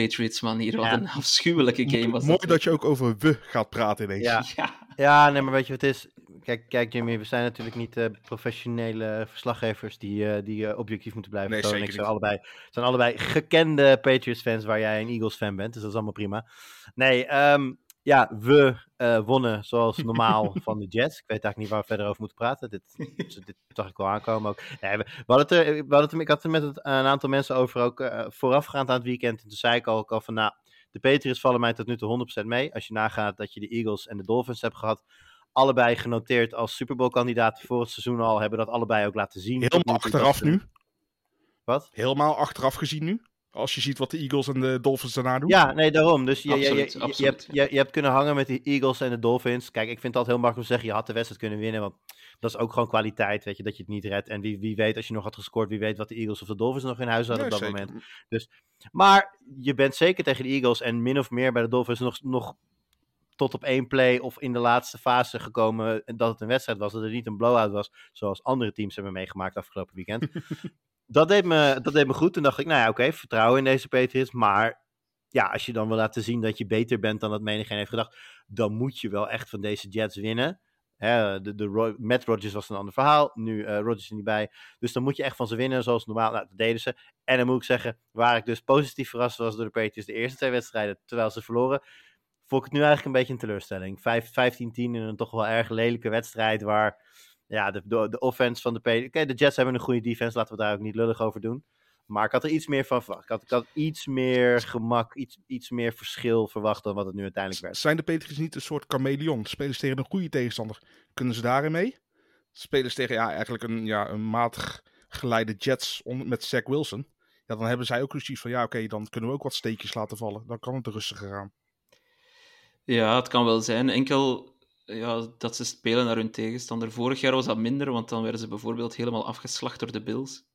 Patriots manier. Wat een afschuwelijke game was Mooi dat. dat je ook over we gaat praten ineens. Ja. Ja. Ja, nee, maar weet je wat het is? Kijk, kijk Jimmy, we zijn natuurlijk niet eh, professionele verslaggevers die, eh, die eh, objectief moeten blijven. Nee, zeker ik zijn niet. allebei, zijn allebei gekende Patriots-fans waar jij een Eagles-fan bent. Dus dat is allemaal prima. Nee, ehm, ja, we eh, wonnen zoals normaal van de Jets. Ik weet eigenlijk niet waar we verder over moeten praten. Dit, dit, zag ik wel aankomen ook. Nee, we, we hadden het er, we hadden het ik had het er met een aantal mensen over ook eh, voorafgaand aan het weekend. En toen zei ik al, ook al van, nou, de Patriots vallen mij tot nu toe 100% mee. Als je nagaat dat je de Eagles en de Dolphins hebt gehad. Allebei genoteerd als Super Bowl kandidaten voor het seizoen al. Hebben dat allebei ook laten zien. Helemaal achteraf nu. Wat? Helemaal achteraf gezien nu. Als je ziet wat de Eagles en de Dolphins daarna doen. Ja, nee, daarom. Dus je, je- je, Absoluut, je, hebt, je, je hebt kunnen hangen met de Eagles en de Dolphins. Kijk, ik vind het altijd heel makkelijk om te zeggen, je had de wedstrijd kunnen winnen. Want dat is ook gewoon kwaliteit, weet je, dat je het niet redt. En wie, wie weet, als je nog had gescoord, wie weet wat de Eagles of de Dolphins nog in huis hadden Nee, op dat zeker. moment. Maar je bent zeker tegen de Eagles en min of meer bij de Dolphins nog, nog tot op één play of in de laatste fase gekomen dat het een wedstrijd was. Dat het niet een blowout was, zoals andere teams hebben meegemaakt afgelopen weekend. dat, deed me, dat deed me goed. Toen dacht ik, nou ja, oké, vertrouwen in deze Patriots. Maar ja, als je dan wil laten zien dat je beter bent dan dat menigeen heeft gedacht, dan moet je wel echt van deze Jets winnen. Hè, de, de Ro- Matt Rodgers was een ander verhaal. Nu eh Rodgers er niet bij. Dus dan moet je echt van ze winnen, zoals normaal. Nou, dat deden ze. En dan moet ik zeggen, waar ik dus positief verrast was door de Patriots de eerste twee wedstrijden, terwijl ze verloren, vond ik het nu eigenlijk een beetje een teleurstelling. Vijf- 15-10 in een toch wel erg lelijke wedstrijd, waar ja, de, de, de offense van de Patriots... Oké, de Jets hebben een goede defense, laten we daar ook niet lullig over doen. Maar ik had er iets meer van verwacht. Ik had, ik had iets meer gemak, iets, iets meer verschil verwacht dan wat het nu uiteindelijk werd. Zijn de Patriots niet een soort chameleon? Spelen ze tegen een goede tegenstander? Kunnen ze daarin mee? Spelen ze tegen ja, eigenlijk een, ja, een matig geleide Jets on- met Zach Wilson? Ja, dan hebben zij ook precies van ja, oké, dan kunnen we ook wat steekjes laten vallen. Dan kan het rustiger gaan. Ja, het kan wel zijn. Enkel ja, dat ze spelen naar hun tegenstander. Vorig jaar was dat minder, want dan werden ze bijvoorbeeld helemaal afgeslacht door de Bills.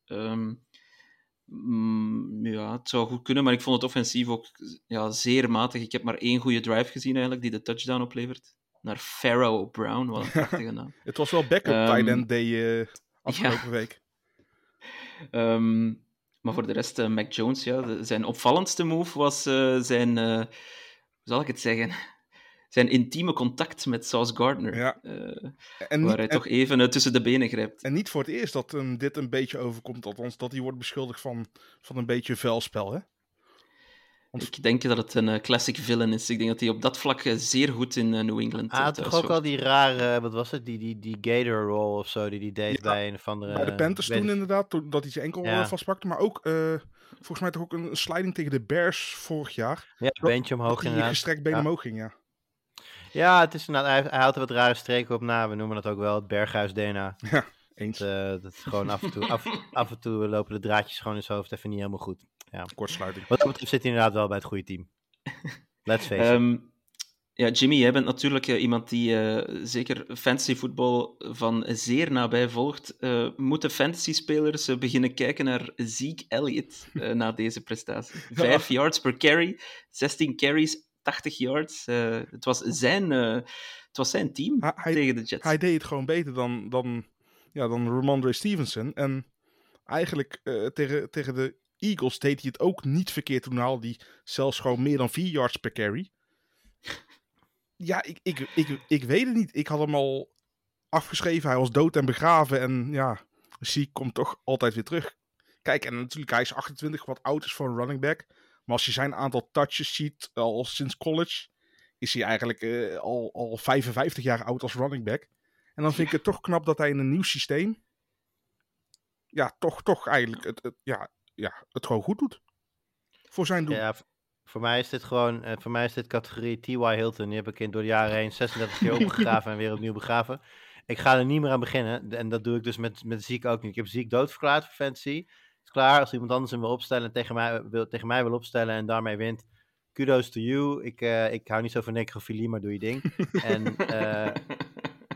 Mm, ja, het zou goed kunnen, maar ik vond het offensief ook ja, zeer matig. Ik heb maar één goede drive gezien eigenlijk, die de touchdown oplevert. Naar Pharaoh Brown, wat een prachtige naam. Het was wel backup Ehm, tight end day eh, afgelopen week. Ehm, maar voor de rest, eh, Mac Jones, ja, de- zijn opvallendste move was eh, zijn, hoe zal ik het zeggen, zijn intieme contact met Sauce Gardner. Ja. Eh, En waar niet, hij en, toch even eh, tussen de benen grijpt. en niet voor het eerst dat dit een beetje overkomt. Althans, dat hij wordt beschuldigd van, van een beetje vuilspel. Hè? Want- Ik denk dat het een eh, classic villain is. Ik denk dat hij op dat vlak eh, zeer goed in New England Hij uh, had toch ook al die rare, wat was het, die, die, die gator roll of zo, die die deed Ja, bij een of andere... Bij de Panthers toen inderdaad, toen, dat hij zijn enkel Ja. vastpakte. Maar ook, eh, volgens mij toch ook een, sliding tegen de Bears vorig jaar. Ja, beentje omhoog dat inderdaad. gestrekt benen Ja. omhoog ging, ja. Ja, het is inderdaad, hij, hij houdt er wat rare streken op na. We noemen dat ook wel het berghuis DNA. Eens. Dat, eh, dat is gewoon af en, toe, af, af en toe lopen de draadjes gewoon in zijn hoofd even niet helemaal goed. Kortsluiting. Wat dat betreft zit hij inderdaad wel bij het goede team. Let's face it. Ehm, Ja, Jimmy, jij bent natuurlijk uh, iemand die uh, zeker fantasyvoetbal van zeer nabij volgt. Uh, moeten fantasy-spelers beginnen kijken naar Zeke Elliott na deze prestatie? Vijf yards per carry, 16 carries, 80 yards. het, was zijn, het was zijn team hij, tegen de Jets. Hij deed het gewoon beter dan, dan, ja, dan Ramondre Stevenson. En eigenlijk tegen, tegen de Eagles deed hij het ook niet verkeerd. Toen haalde hij zelfs gewoon meer dan 4 yards per carry. Ja, ik, ik, ik, ik weet het niet. Ik had hem al afgeschreven. Hij was dood en begraven. En ja, Ziek komt toch altijd weer terug. Kijk, en natuurlijk, hij is 28, wat oud is voor een running back. Maar als je zijn aantal touches ziet, al sinds college, is hij eigenlijk uh, al, al 55 jaar oud als running back. En dan vind ik het toch knap dat hij in een nieuw systeem, ja, toch, toch eigenlijk het, het ja, ja, het gewoon goed doet. Voor zijn doel. Ja, voor mij is dit gewoon, uh, voor mij is dit categorie T.Y. Hilton. Die heb ik in, door de jaren heen 36 keer opgegraven en weer opnieuw begraven. Ik ga er niet meer aan beginnen. En dat doe ik dus met, met Ziek ook niet. Ik heb Ziek doodverklaard voor Fantasy. Klaar. Als iemand anders hem wil opstellen en tegen mij wil, tegen mij wil opstellen en daarmee wint. Kudos to you. Ik, uh, ik hou niet zo van necrofilie, maar doe je ding. en uh,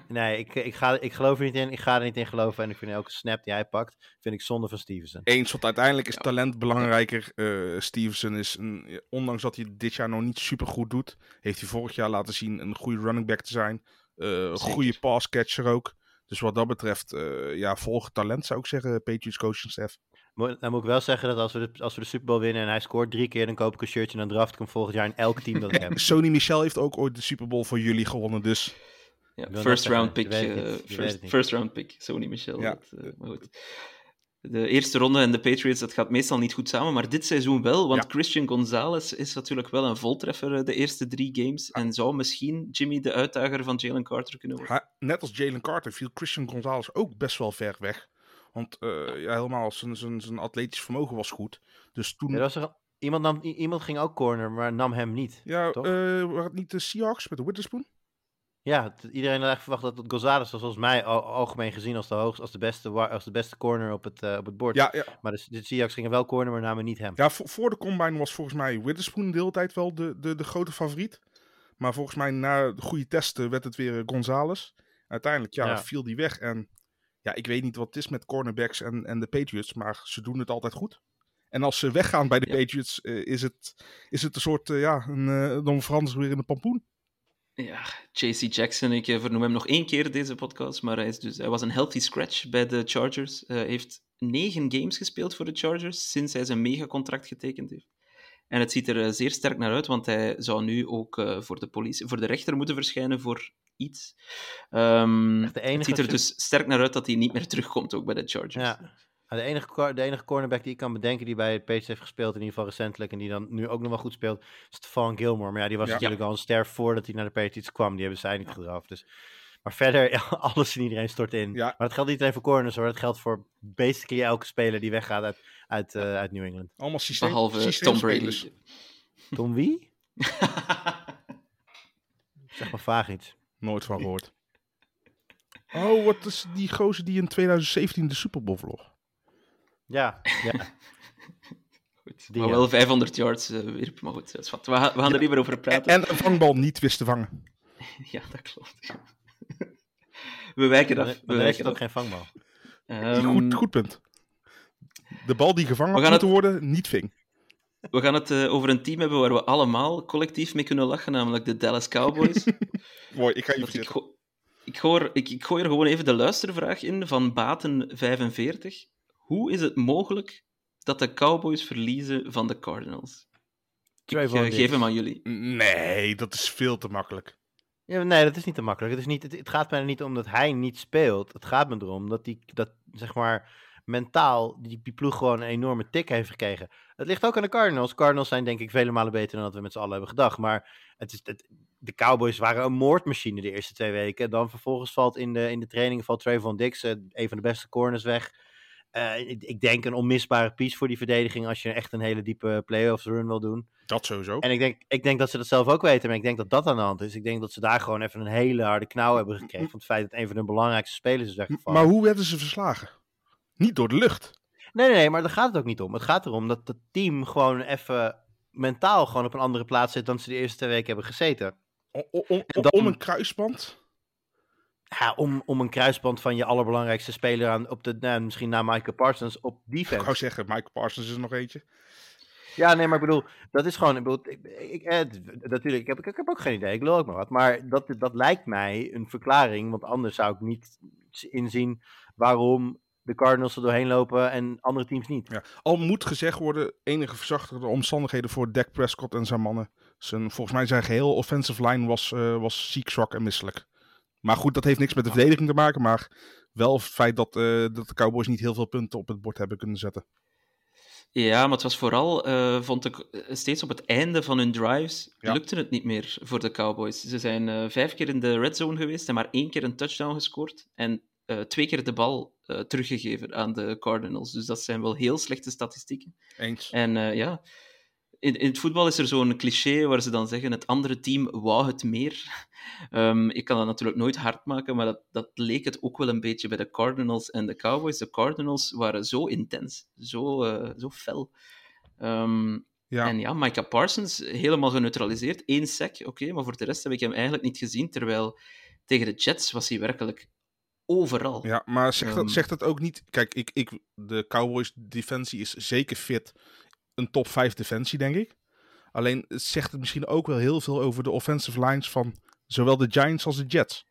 Nee, ik, ik, ga, ik geloof er niet in. Ik ga er niet in geloven. En ik vind elke snap die hij pakt, vind ik zonde van Stevenson. Eens, want uiteindelijk is talent belangrijker. Uh, Stevenson is, een, ondanks dat hij dit jaar nog niet super goed doet, heeft hij vorig jaar laten zien een goede running back te zijn. Uh, een goede passcatcher ook. Dus wat dat betreft, uh, ja, volg talent zou ik zeggen, Patriots coaching staff. Dan moet ik wel zeggen dat als we, de, als we de Super Bowl winnen en hij scoort drie keer, dan koop ik een shirtje en dan draft ik hem volgend jaar in elk team dat ik heb. Sony Michel heeft ook ooit de Super Bowl voor jullie gewonnen, dus... Ja, first round pick. Uh, first, first, round pick, Sony Michel. Ja. Dat, uh, maar goed. De eerste ronde en de Patriots, dat gaat meestal niet goed samen, maar dit seizoen wel, want ja. Christian Gonzalez is natuurlijk wel een voltreffer eh, de eerste drie games en zou misschien Jimmy de uitdager van Jalen Carter kunnen worden. Ha, net als Jalen Carter viel Christian Gonzalez ook best wel ver weg, want uh, ja, helemaal zijn, zijn, zijn atletisch vermogen was goed. Dus toen... Ja, was er, iemand, nam, iemand ging ook corner, maar nam hem niet. Ja, uh, waren het niet de Seahawks met de Witherspoon? Ja, iedereen had eigenlijk verwacht dat Gonzalez was volgens mij al, algemeen gezien als de, hoogste, als de, beste, als de beste corner op het, uh, op het bord. Ja, ja. Maar de, de Seahawks gingen wel corner, maar namen niet hem. Ja, voor, voor de combine was volgens mij Witherspoon de hele tijd wel de, de, de grote favoriet. Maar volgens mij na de goede testen werd het weer Gonzalez. Uiteindelijk ja, ja. viel die weg. En ja, ik weet niet wat het is met cornerbacks en, en de Patriots, maar ze doen het altijd goed. En als ze weggaan bij de ja. Patriots, uh, is, het, is het een soort, uh, ja, een, uh, dan veranderen ze weer in een pampoen. Ja, JC Jackson, ik vernoem hem nog één keer deze podcast, maar hij, is dus, hij was een healthy scratch bij de Chargers. Hij heeft negen games gespeeld voor de Chargers sinds hij zijn megacontract getekend heeft. En het ziet er zeer sterk naar uit, want hij zou nu ook voor, de politie, voor de rechter moeten verschijnen voor iets. Um, het ziet er dus sterk naar uit dat hij niet meer terugkomt ook bij de Chargers. Ja. De enige, de enige cornerback die ik kan bedenken die bij het Patriots heeft gespeeld, in ieder geval recentelijk, en die dan nu ook nog wel goed speelt, is Stefan Gilmore. Maar ja, die was ja. natuurlijk al een ster voordat hij naar de Patriots kwam. Die hebben zij niet gedraft. Dus. Maar verder, ja, alles en iedereen stort in. Ja. Maar dat geldt niet alleen voor corners hoor. Dat geldt voor basically elke speler die weggaat uit, uit, uh, uit New England. Allemaal systeem, Behalve Tom Brady. Tom wie? zeg maar vaag iets. Nooit van gehoord. Oh, wat is die gozer die in 2017 de Super Bowl vlog? Ja, ja. goed. Die, maar wel 500 yards uh, wierp, maar goed, dat is wat. We, gaan, we gaan er niet meer over praten. En een vangbal niet wist te vangen. ja, dat klopt. we wijken af. We wijken ook geen vangbal. Um, goed, goed punt. De bal die gevangen had moeten het... worden, niet ving. We gaan het uh, over een team hebben waar we allemaal collectief mee kunnen lachen, namelijk de Dallas Cowboys. Mooi, ik ga je ik, go ik, hoor, ik, ik gooi er gewoon even de luistervraag in van Baten45. Hoe is het mogelijk dat de Cowboys verliezen van de Cardinals? Ik uh, geef hem aan jullie. Nee, dat is veel te makkelijk. Ja, nee, dat is niet te makkelijk. Het, is niet, het, het gaat mij niet om dat hij niet speelt. Het gaat me erom dat die, dat, zeg maar, mentaal die, die ploeg gewoon een enorme tik heeft gekregen. Het ligt ook aan de Cardinals. Cardinals zijn denk ik vele malen beter dan dat we met z'n allen hebben gedacht. Maar het is, het, de Cowboys waren een moordmachine de eerste twee weken. Dan vervolgens valt in de, in de training valt Trayvon Dix, een van de beste corners, weg. Uh, ik, ik, denk een onmisbare piece voor die verdediging als je echt een hele diepe playoffs run wil doen. Dat sowieso. En ik denk, ik denk dat ze dat zelf ook weten, maar ik denk dat dat aan de hand is. Ik denk dat ze daar gewoon even een hele harde knauw hebben gekregen van het feit dat een van hun belangrijkste spelers is weggevallen. Maar hoe werden ze verslagen? Niet door de lucht. Nee, nee, nee, maar daar gaat het ook niet om. Het gaat erom dat het team gewoon even mentaal gewoon op een andere plaats zit dan ze de eerste twee weken hebben gezeten. O- o- om, En dan- om een kruisband. Ja, om, om een kruisband van je allerbelangrijkste speler aan op de, nou, misschien na Michael Parsons op Ik defense. wou zeggen, Michael Parsons is er nog eentje. Ja, nee, maar ik bedoel, dat is gewoon, ik bedoel, ik, ik, eh, natuurlijk, ik heb, ik heb ook geen idee, ik wil ook maar wat. Maar dat, dat lijkt mij een verklaring, want anders zou ik niet inzien waarom de Cardinals er doorheen lopen en andere teams niet. Ja. Al moet gezegd worden, enige verzachtende omstandigheden voor Dak Prescott en zijn mannen. Zijn, volgens mij zijn geheel offensive line was, eh, was ziek, zwak en misselijk. Maar goed, dat heeft niks met de verdediging te maken. Maar wel het feit dat, eh, dat de Cowboys niet heel veel punten op het bord hebben kunnen zetten. Ja, maar het was vooral, eh, vond ik, steeds op het einde van hun drives Ja. lukte het niet meer voor de Cowboys. Ze zijn eh, vijf keer in de red zone geweest en maar één keer een touchdown gescoord. En eh, twee keer de bal eh, teruggegeven aan de Cardinals. Dus dat zijn wel heel slechte statistieken. En eh, ja, in, in het voetbal is er zo'n cliché waar ze dan zeggen: het andere team wou het meer. Ehm, ik kan dat natuurlijk nooit hard maken, maar dat, dat leek het ook wel een beetje bij de Cardinals en de Cowboys. De Cardinals waren zo intens, zo, eh, zo fel. Ehm, Ja. En ja, Micah Parsons helemaal geneutraliseerd. Eén sack, oké, maar voor de rest heb ik hem eigenlijk niet gezien. Terwijl tegen de Jets was hij werkelijk overal. Ja, maar zegt, Ehm. dat, zegt dat ook niet. Kijk, ik, ik, de Cowboys defensie is zeker fit. Een top 5 defensie, denk ik. Alleen het zegt het misschien ook wel heel veel over de offensive lines van zowel de Giants als de Jets.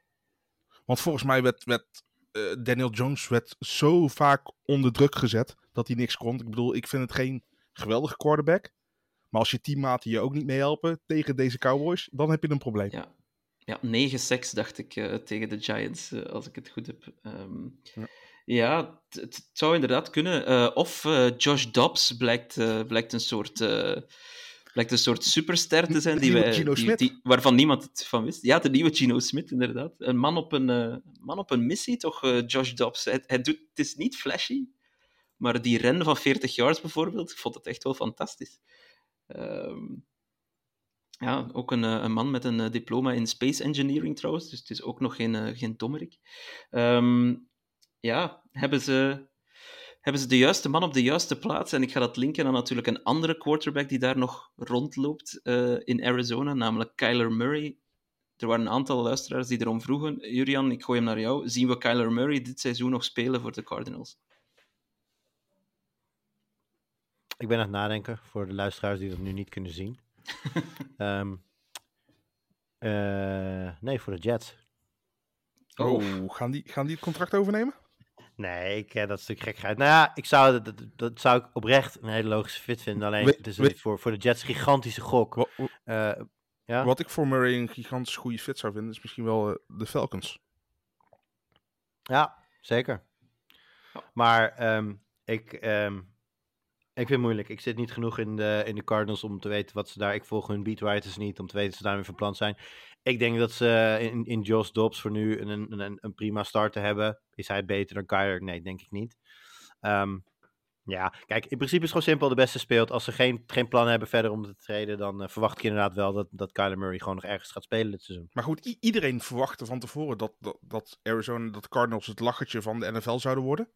Want volgens mij werd, werd eh, Daniel Jones werd zo vaak onder druk gezet dat hij niks kon. Ik bedoel, ik vind het geen geweldige quarterback. Maar als je teammaten je ook niet meehelpen tegen deze Cowboys, dan heb je een probleem. Ja, ja 9 seks dacht ik eh, tegen de Giants, eh, als ik het goed heb. Ehm, Ja. ja, het, het zou inderdaad kunnen. Eh, of Josh Dobbs blijkt, blijkt, een soort, blijkt een soort superster te zijn De die nieuwe wij, die- waarvan niemand het van wist. Ja, de nieuwe Gino Smith, inderdaad. Een man op een, man op een missie, toch, Josh Dobbs. Hij, hij doet, het is niet flashy, maar die ren van 40 yards bijvoorbeeld, ik vond het echt wel fantastisch. Ehm, ja, ook een, eh, een man met een eh, diploma in space engineering trouwens, dus het is ook nog geen, eh, geen dommerik. Ehm, ja, hebben ze, hebben ze de juiste man op de juiste plaats? En ik ga dat linken aan natuurlijk een andere quarterback die daar nog rondloopt in Arizona, namelijk Kyler Murray. Er waren een aantal luisteraars die erom vroegen. Jurian, ik gooi hem naar jou. Zien we Kyler Murray dit seizoen nog spelen voor de Cardinals? Ik ben aan het nadenken voor de luisteraars die dat nu niet kunnen zien. Ehm, eh, nee, voor de Jets. Oh, gaan die, gaan die het contract overnemen? Nee, ik, eh, dat is natuurlijk gekheid. Nou ja, ik zou, dat, dat, zou ik oprecht een hele logische fit vinden. Alleen, het is een- voor, voor de Jets een gigantische gok. Wa- Eh, ja? Wat ik voor Murray een gigantisch goede fit zou vinden, is misschien wel de Falcons. Ja, zeker. Maar ehm, ik, ehm, ik vind het moeilijk. Ik zit niet genoeg in de, in de Cardinals om te weten wat ze daar... Ik volg hun beatwriters niet om te weten dat ze daarmee van plan zijn. Ik denk dat ze in, in Josh Dobbs voor nu een, een, een prima start te hebben. Is hij beter dan Kyler? Nee, denk ik niet. Ehm, ja, kijk, in principe is het gewoon simpel. De beste speelt. Als ze geen, geen plan hebben verder om te treden, dan eh, verwacht ik inderdaad wel dat, dat Kyler Murray gewoon nog ergens gaat spelen dit seizoen. Maar goed, iedereen verwachtte van tevoren dat, dat, dat Arizona, dat Cardinals het lachertje van de NFL zouden worden.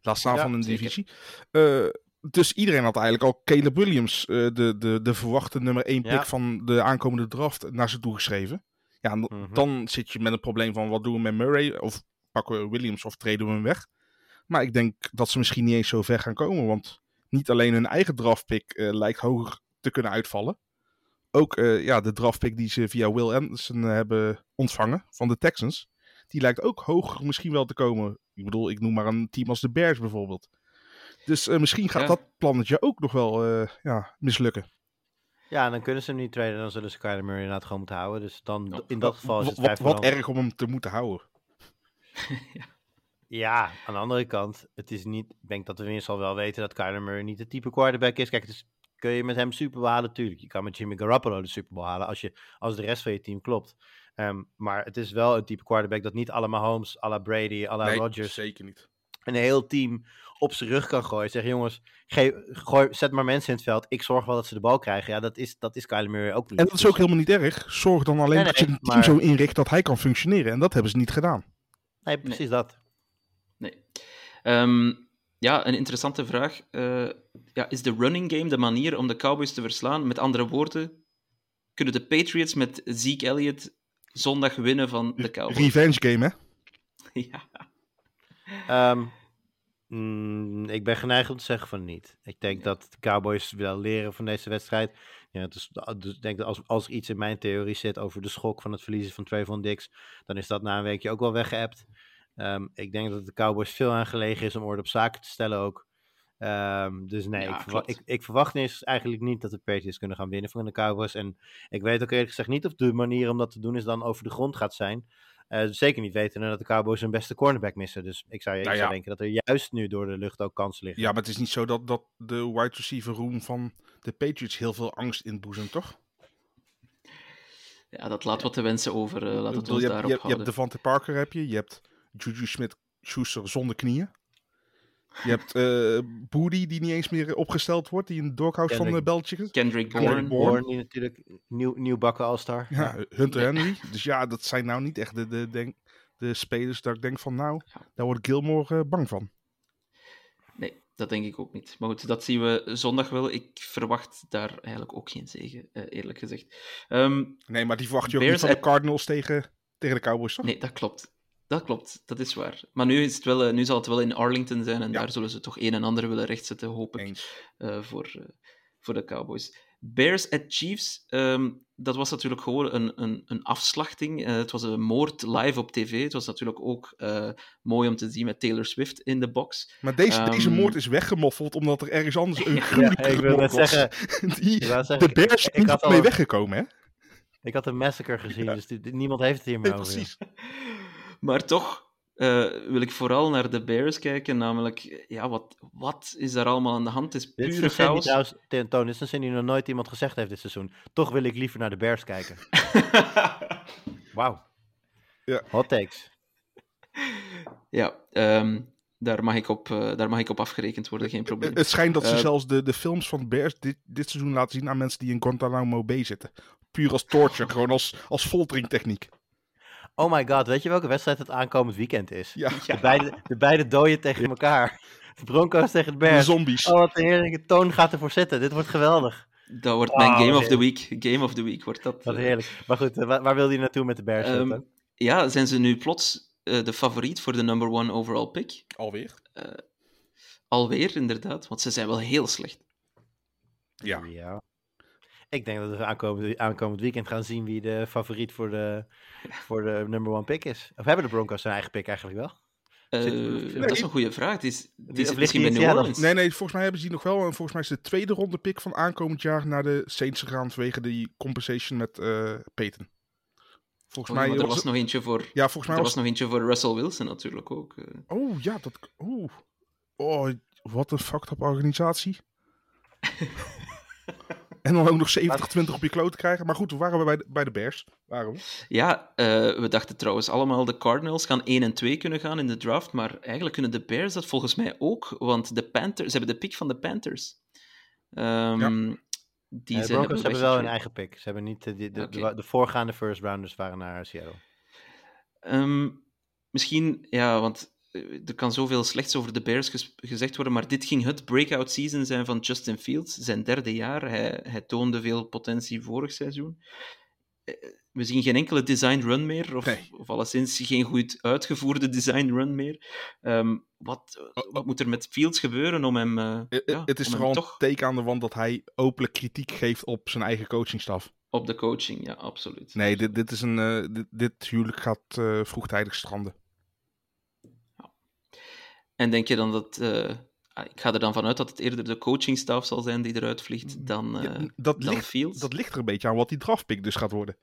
Laat staan Ja, van een divisie. Eh, dus iedereen had eigenlijk al Caleb Williams, eh, de, de, de verwachte nummer 1 pick Ja. van de aankomende draft, naar ze toe geschreven. Ja, Mhm. dan zit je met een probleem van wat doen we met Murray? Of pakken we Williams of treden we hem weg? Maar ik denk dat ze misschien niet eens zo ver gaan komen. Want niet alleen hun eigen draftpick eh lijkt hoger te kunnen uitvallen. Ook eh, ja, de draftpick die ze via Will Anderson hebben ontvangen van de Texans. Die lijkt ook hoger misschien wel te komen. Ik bedoel, ik noem maar een team als de Bears bijvoorbeeld. Dus eh, misschien gaat Ja. dat plannetje ook nog wel eh, ja, mislukken. Ja, en dan kunnen ze hem niet traden. Dan zullen ze Kyler Murray inderdaad gewoon moeten houden. Dus dan, Ja. in dat geval is het Wat, vrij wat, erg om hem te moeten houden. Ja, aan de andere kant, het is niet. Ik denk dat we in al wel weten dat Kyler Murray niet het type quarterback is. Kijk, het is, kun je met hem Super Bowl halen? Tuurlijk. Je kan met Jimmy Garoppolo de Super Bowl halen als, je, als de rest van je team klopt. Ehm, maar het is wel een type quarterback dat niet alle Mahomes, alle Brady, alle Nee, Rodgers zeker niet. Een heel team op zijn rug kan gooien. Zeg jongens, geef, gooi, zet maar mensen in het veld. Ik zorg wel dat ze de bal krijgen. Ja, dat is, dat is Kyler Murray ook niet. En dat is Dus- ook helemaal niet erg. Zorg dan alleen Nee, dat je een team maar- zo inricht dat hij kan functioneren. En dat hebben ze niet gedaan. Nee, precies dat. Nee. Ehm, ja, een interessante vraag. Eh, ja, is de running game de manier om de Cowboys te verslaan? Met andere woorden, kunnen de Patriots met Zeke Elliott zondag winnen van de Cowboys? Revenge game, hè? Ja. Ehm, mm, ik ben geneigd om te zeggen van niet. Ik denk dat de Cowboys wel leren van deze wedstrijd. Ja, dus, dus ik denk dat als, als iets in mijn theorie zit over de schok van het verliezen van Trayvon Dix, dan is dat na een weekje ook wel weggeëpt. Ehm, ik denk dat de Cowboys veel aan gelegen is om orde op zaken te stellen ook. Ehm, dus nee, Ja, ik, verwa- klopt. ik, ik verwacht is eigenlijk niet dat de Patriots kunnen gaan winnen van de Cowboys. En ik weet ook eerlijk gezegd niet of de manier om dat te doen is dan over de grond gaat zijn. Eh, zeker niet weten dat de Cowboys hun beste cornerback missen. Dus ik zou, ik Nou zou denken dat er juist nu door de lucht ook kansen liggen. Ja, maar het is niet zo dat, dat de wide receiver room van de Patriots heel veel angst inboezemt, toch? ja, dat laat wat te wensen over. eh, laat het bedoel, ons je, hebt, daarop je, hebt, je hebt. Devante Parker, heb je. Je hebt Juju Smith-Schuster zonder knieën. Je hebt eh Boody, die niet eens meer opgesteld wordt. Die in de doghouse van de Beltje. Kendrick Kendrick Bourne. Bourne. Bourne, die natuurlijk nieuw, nieuw bakken All-Star. Ja, Hunter Henry. Dus ja, dat zijn nou niet echt de, de, denk, de spelers dat ik denk van nou, daar wordt Gilmore eh, bang van. Nee, dat denk ik ook niet. Maar goed, dat zien we zondag wel. Ik verwacht daar eigenlijk ook geen zegen, eh, eerlijk gezegd. Ehm, Nee, maar die verwacht je ook Bears niet van de Cardinals tegen, tegen de Cowboys, toch? nee, dat klopt. Dat klopt, dat is waar. Maar nu, is het wel, eh, nu zal het wel in Arlington zijn en Ja. daar zullen ze toch een en ander willen rechtzetten, hoop ik. Eh, voor, eh, voor de Cowboys. Bears at Chiefs, ehm, dat was natuurlijk gewoon een, een, een afslachting. Het was een moord live op tv. Het was natuurlijk ook eh, mooi om te zien met Taylor Swift in de box. Maar deze, deze Ehm, moord is weggemoffeld omdat er ergens anders een Ja, gruwelijke ik wil net moord was. zeggen, Die, de Bears ik- had mee al- weggekomen, hè? ik had een massacre gezien, dus die- die- niemand heeft het hier meer Nee, over. precies. Maar toch eh, wil ik vooral naar de Bears kijken. Namelijk, ja, wat, wat is daar allemaal aan de hand? Het is Dit is pure chaos. trouwens, Tin- Toon, dit is een zin die nog nooit iemand gezegd heeft dit seizoen. Toch wil ik liever naar de Bears kijken. Wauw. Ja. Hot takes. ja, ehm, daar, mag ik op, eh, daar mag ik op afgerekend worden, geen probleem. Het schijnt dat ze Eh, zelfs de, de films van de Bears dit, dit seizoen laten zien aan mensen die in Guantanamo Bay zitten. Puur als torture, gewoon als, als folteringtechniek. Oh my god, weet je welke wedstrijd het aankomend weekend is? Ja, De, beide, de beide dooien tegen elkaar. De Broncos tegen de de Bears. zombies. Oh, wat een heerlijke toon gaat ervoor zitten. Dit wordt geweldig. Dat wordt mijn Wauw, Game of the Week. Game of the Week wordt dat. Wat eh. heerlijk. Maar goed, eh, waar, waar wil je naartoe met de Bears? Toon? Ja, zijn ze nu plots eh, de favoriet voor de number one overall pick? Alweer? Alweer, inderdaad, want ze zijn wel heel slecht. Ja. Ja. Ik denk dat we aankomend, aankomend weekend gaan zien wie de favoriet voor de, voor de number one pick is. Of hebben de Broncos zijn eigen pick eigenlijk wel? Eh, dat is een goede vraag. Het is, het misschien bij in New? Orleans. Nee, nee, volgens mij hebben ze die nog wel. En volgens mij is de tweede ronde pick van aankomend jaar naar de Saints gegaan vanwege die compensation met eh Peyton. Volgens Oh, mij er was was het- nog eentje voor, Ja, volgens mij er was was nog eentje voor Russell Wilson natuurlijk ook. eh. Oh, ja, dat... Oeh. Oh, wat een fucked up organisatie. en dan ook nog 70-20 op je kloot krijgen. Maar goed, we waren bij de, bij de Bears. Waren we. Ja, eh, we dachten trouwens allemaal de Cardinals gaan 1 en 2 kunnen gaan in de draft, maar eigenlijk kunnen de Bears dat volgens mij ook, want de Panthers, ze hebben de pick van de Panthers. Ehm, Die Ja, de zijn Broncos hebben wel hun eigen pick. Ze hebben niet, eh, die- de, de, de voorgaande first rounders waren naar Seattle. Ehm, misschien, ja, want er kan zoveel slechts over de Bears gezegd worden, maar dit ging het breakout season zijn van Justin Fields, zijn derde jaar. Hij, hij toonde veel potentie vorig seizoen. Eh, We zien geen enkele design run meer, of, Nee. of alleszins geen goed uitgevoerde design run meer. Ehm, wat, wat moet er met Fields gebeuren om hem, eh, Eh, ja, het is om toch een teken aan de wand dat hij openlijk kritiek geeft op zijn eigen coachingstaf. op de coaching? Ja, absoluut. Nee, dit, dit, is een, eh, dit, dit huwelijk gaat eh, vroegtijdig stranden. En denk je dan dat... eh, ah, ik ga er dan vanuit dat het eerder de coachingstaf zal zijn die eruit vliegt dan, Ja, eh, dat, dan ligt, Fields. dat ligt er een beetje aan wat die draftpick dus gaat worden.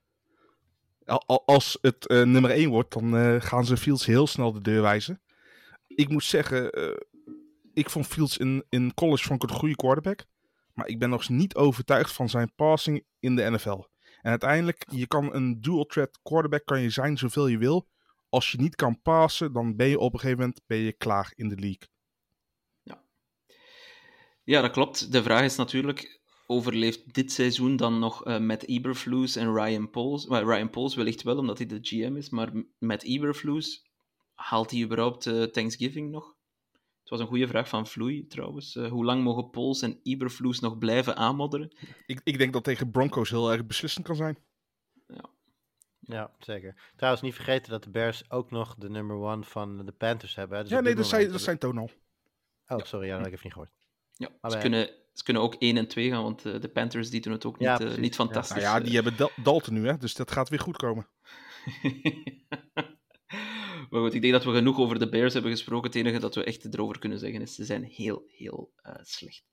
Al- al- Als het eh, nummer 1 wordt, dan gaan ze Fields heel snel de deur wijzen. Ik moet zeggen, ik vond Fields in, in college vond ik een goede quarterback. Maar ik ben nog niet overtuigd van zijn passing in de NFL. En uiteindelijk, je kan een dual threat quarterback kan je zijn zoveel je wil. Als je niet kan passen, dan ben je op een gegeven moment ben je klaar in de league. Ja, dat klopt. De vraag is natuurlijk, overleeft dit seizoen dan nog eh met Eberflus en Ryan Poles? Maar Ryan Poles wellicht wel, omdat hij de GM is, maar met Eberflus haalt hij überhaupt eh, Thanksgiving nog? Het was een goede vraag van Vloei trouwens. Eh, hoe lang mogen Pols en Iberfloes nog blijven aanmodderen? Ik, ik denk dat tegen Broncos heel erg beslissend kan zijn. Ja, zeker. Trouwens, niet vergeten dat de Bears ook nog de number one van de Panthers hebben. hè. Dus ja, nee, dat zijn, dat zijn toon al. Oh, sorry, ja, dat heb ik even niet gehoord. Ja, ze, kunnen, ze kunnen ook 1 en 2 gaan, want eh, de Panthers die doen het ook niet, Ja, eh, niet Ja. fantastisch. Nou ja, die hebben Dal- Dalton nu, hè, dus dat gaat weer goed komen. maar goed, ik denk dat we genoeg over de Bears hebben gesproken. Het enige dat we echt erover kunnen zeggen is, ze zijn heel, heel eh, slecht.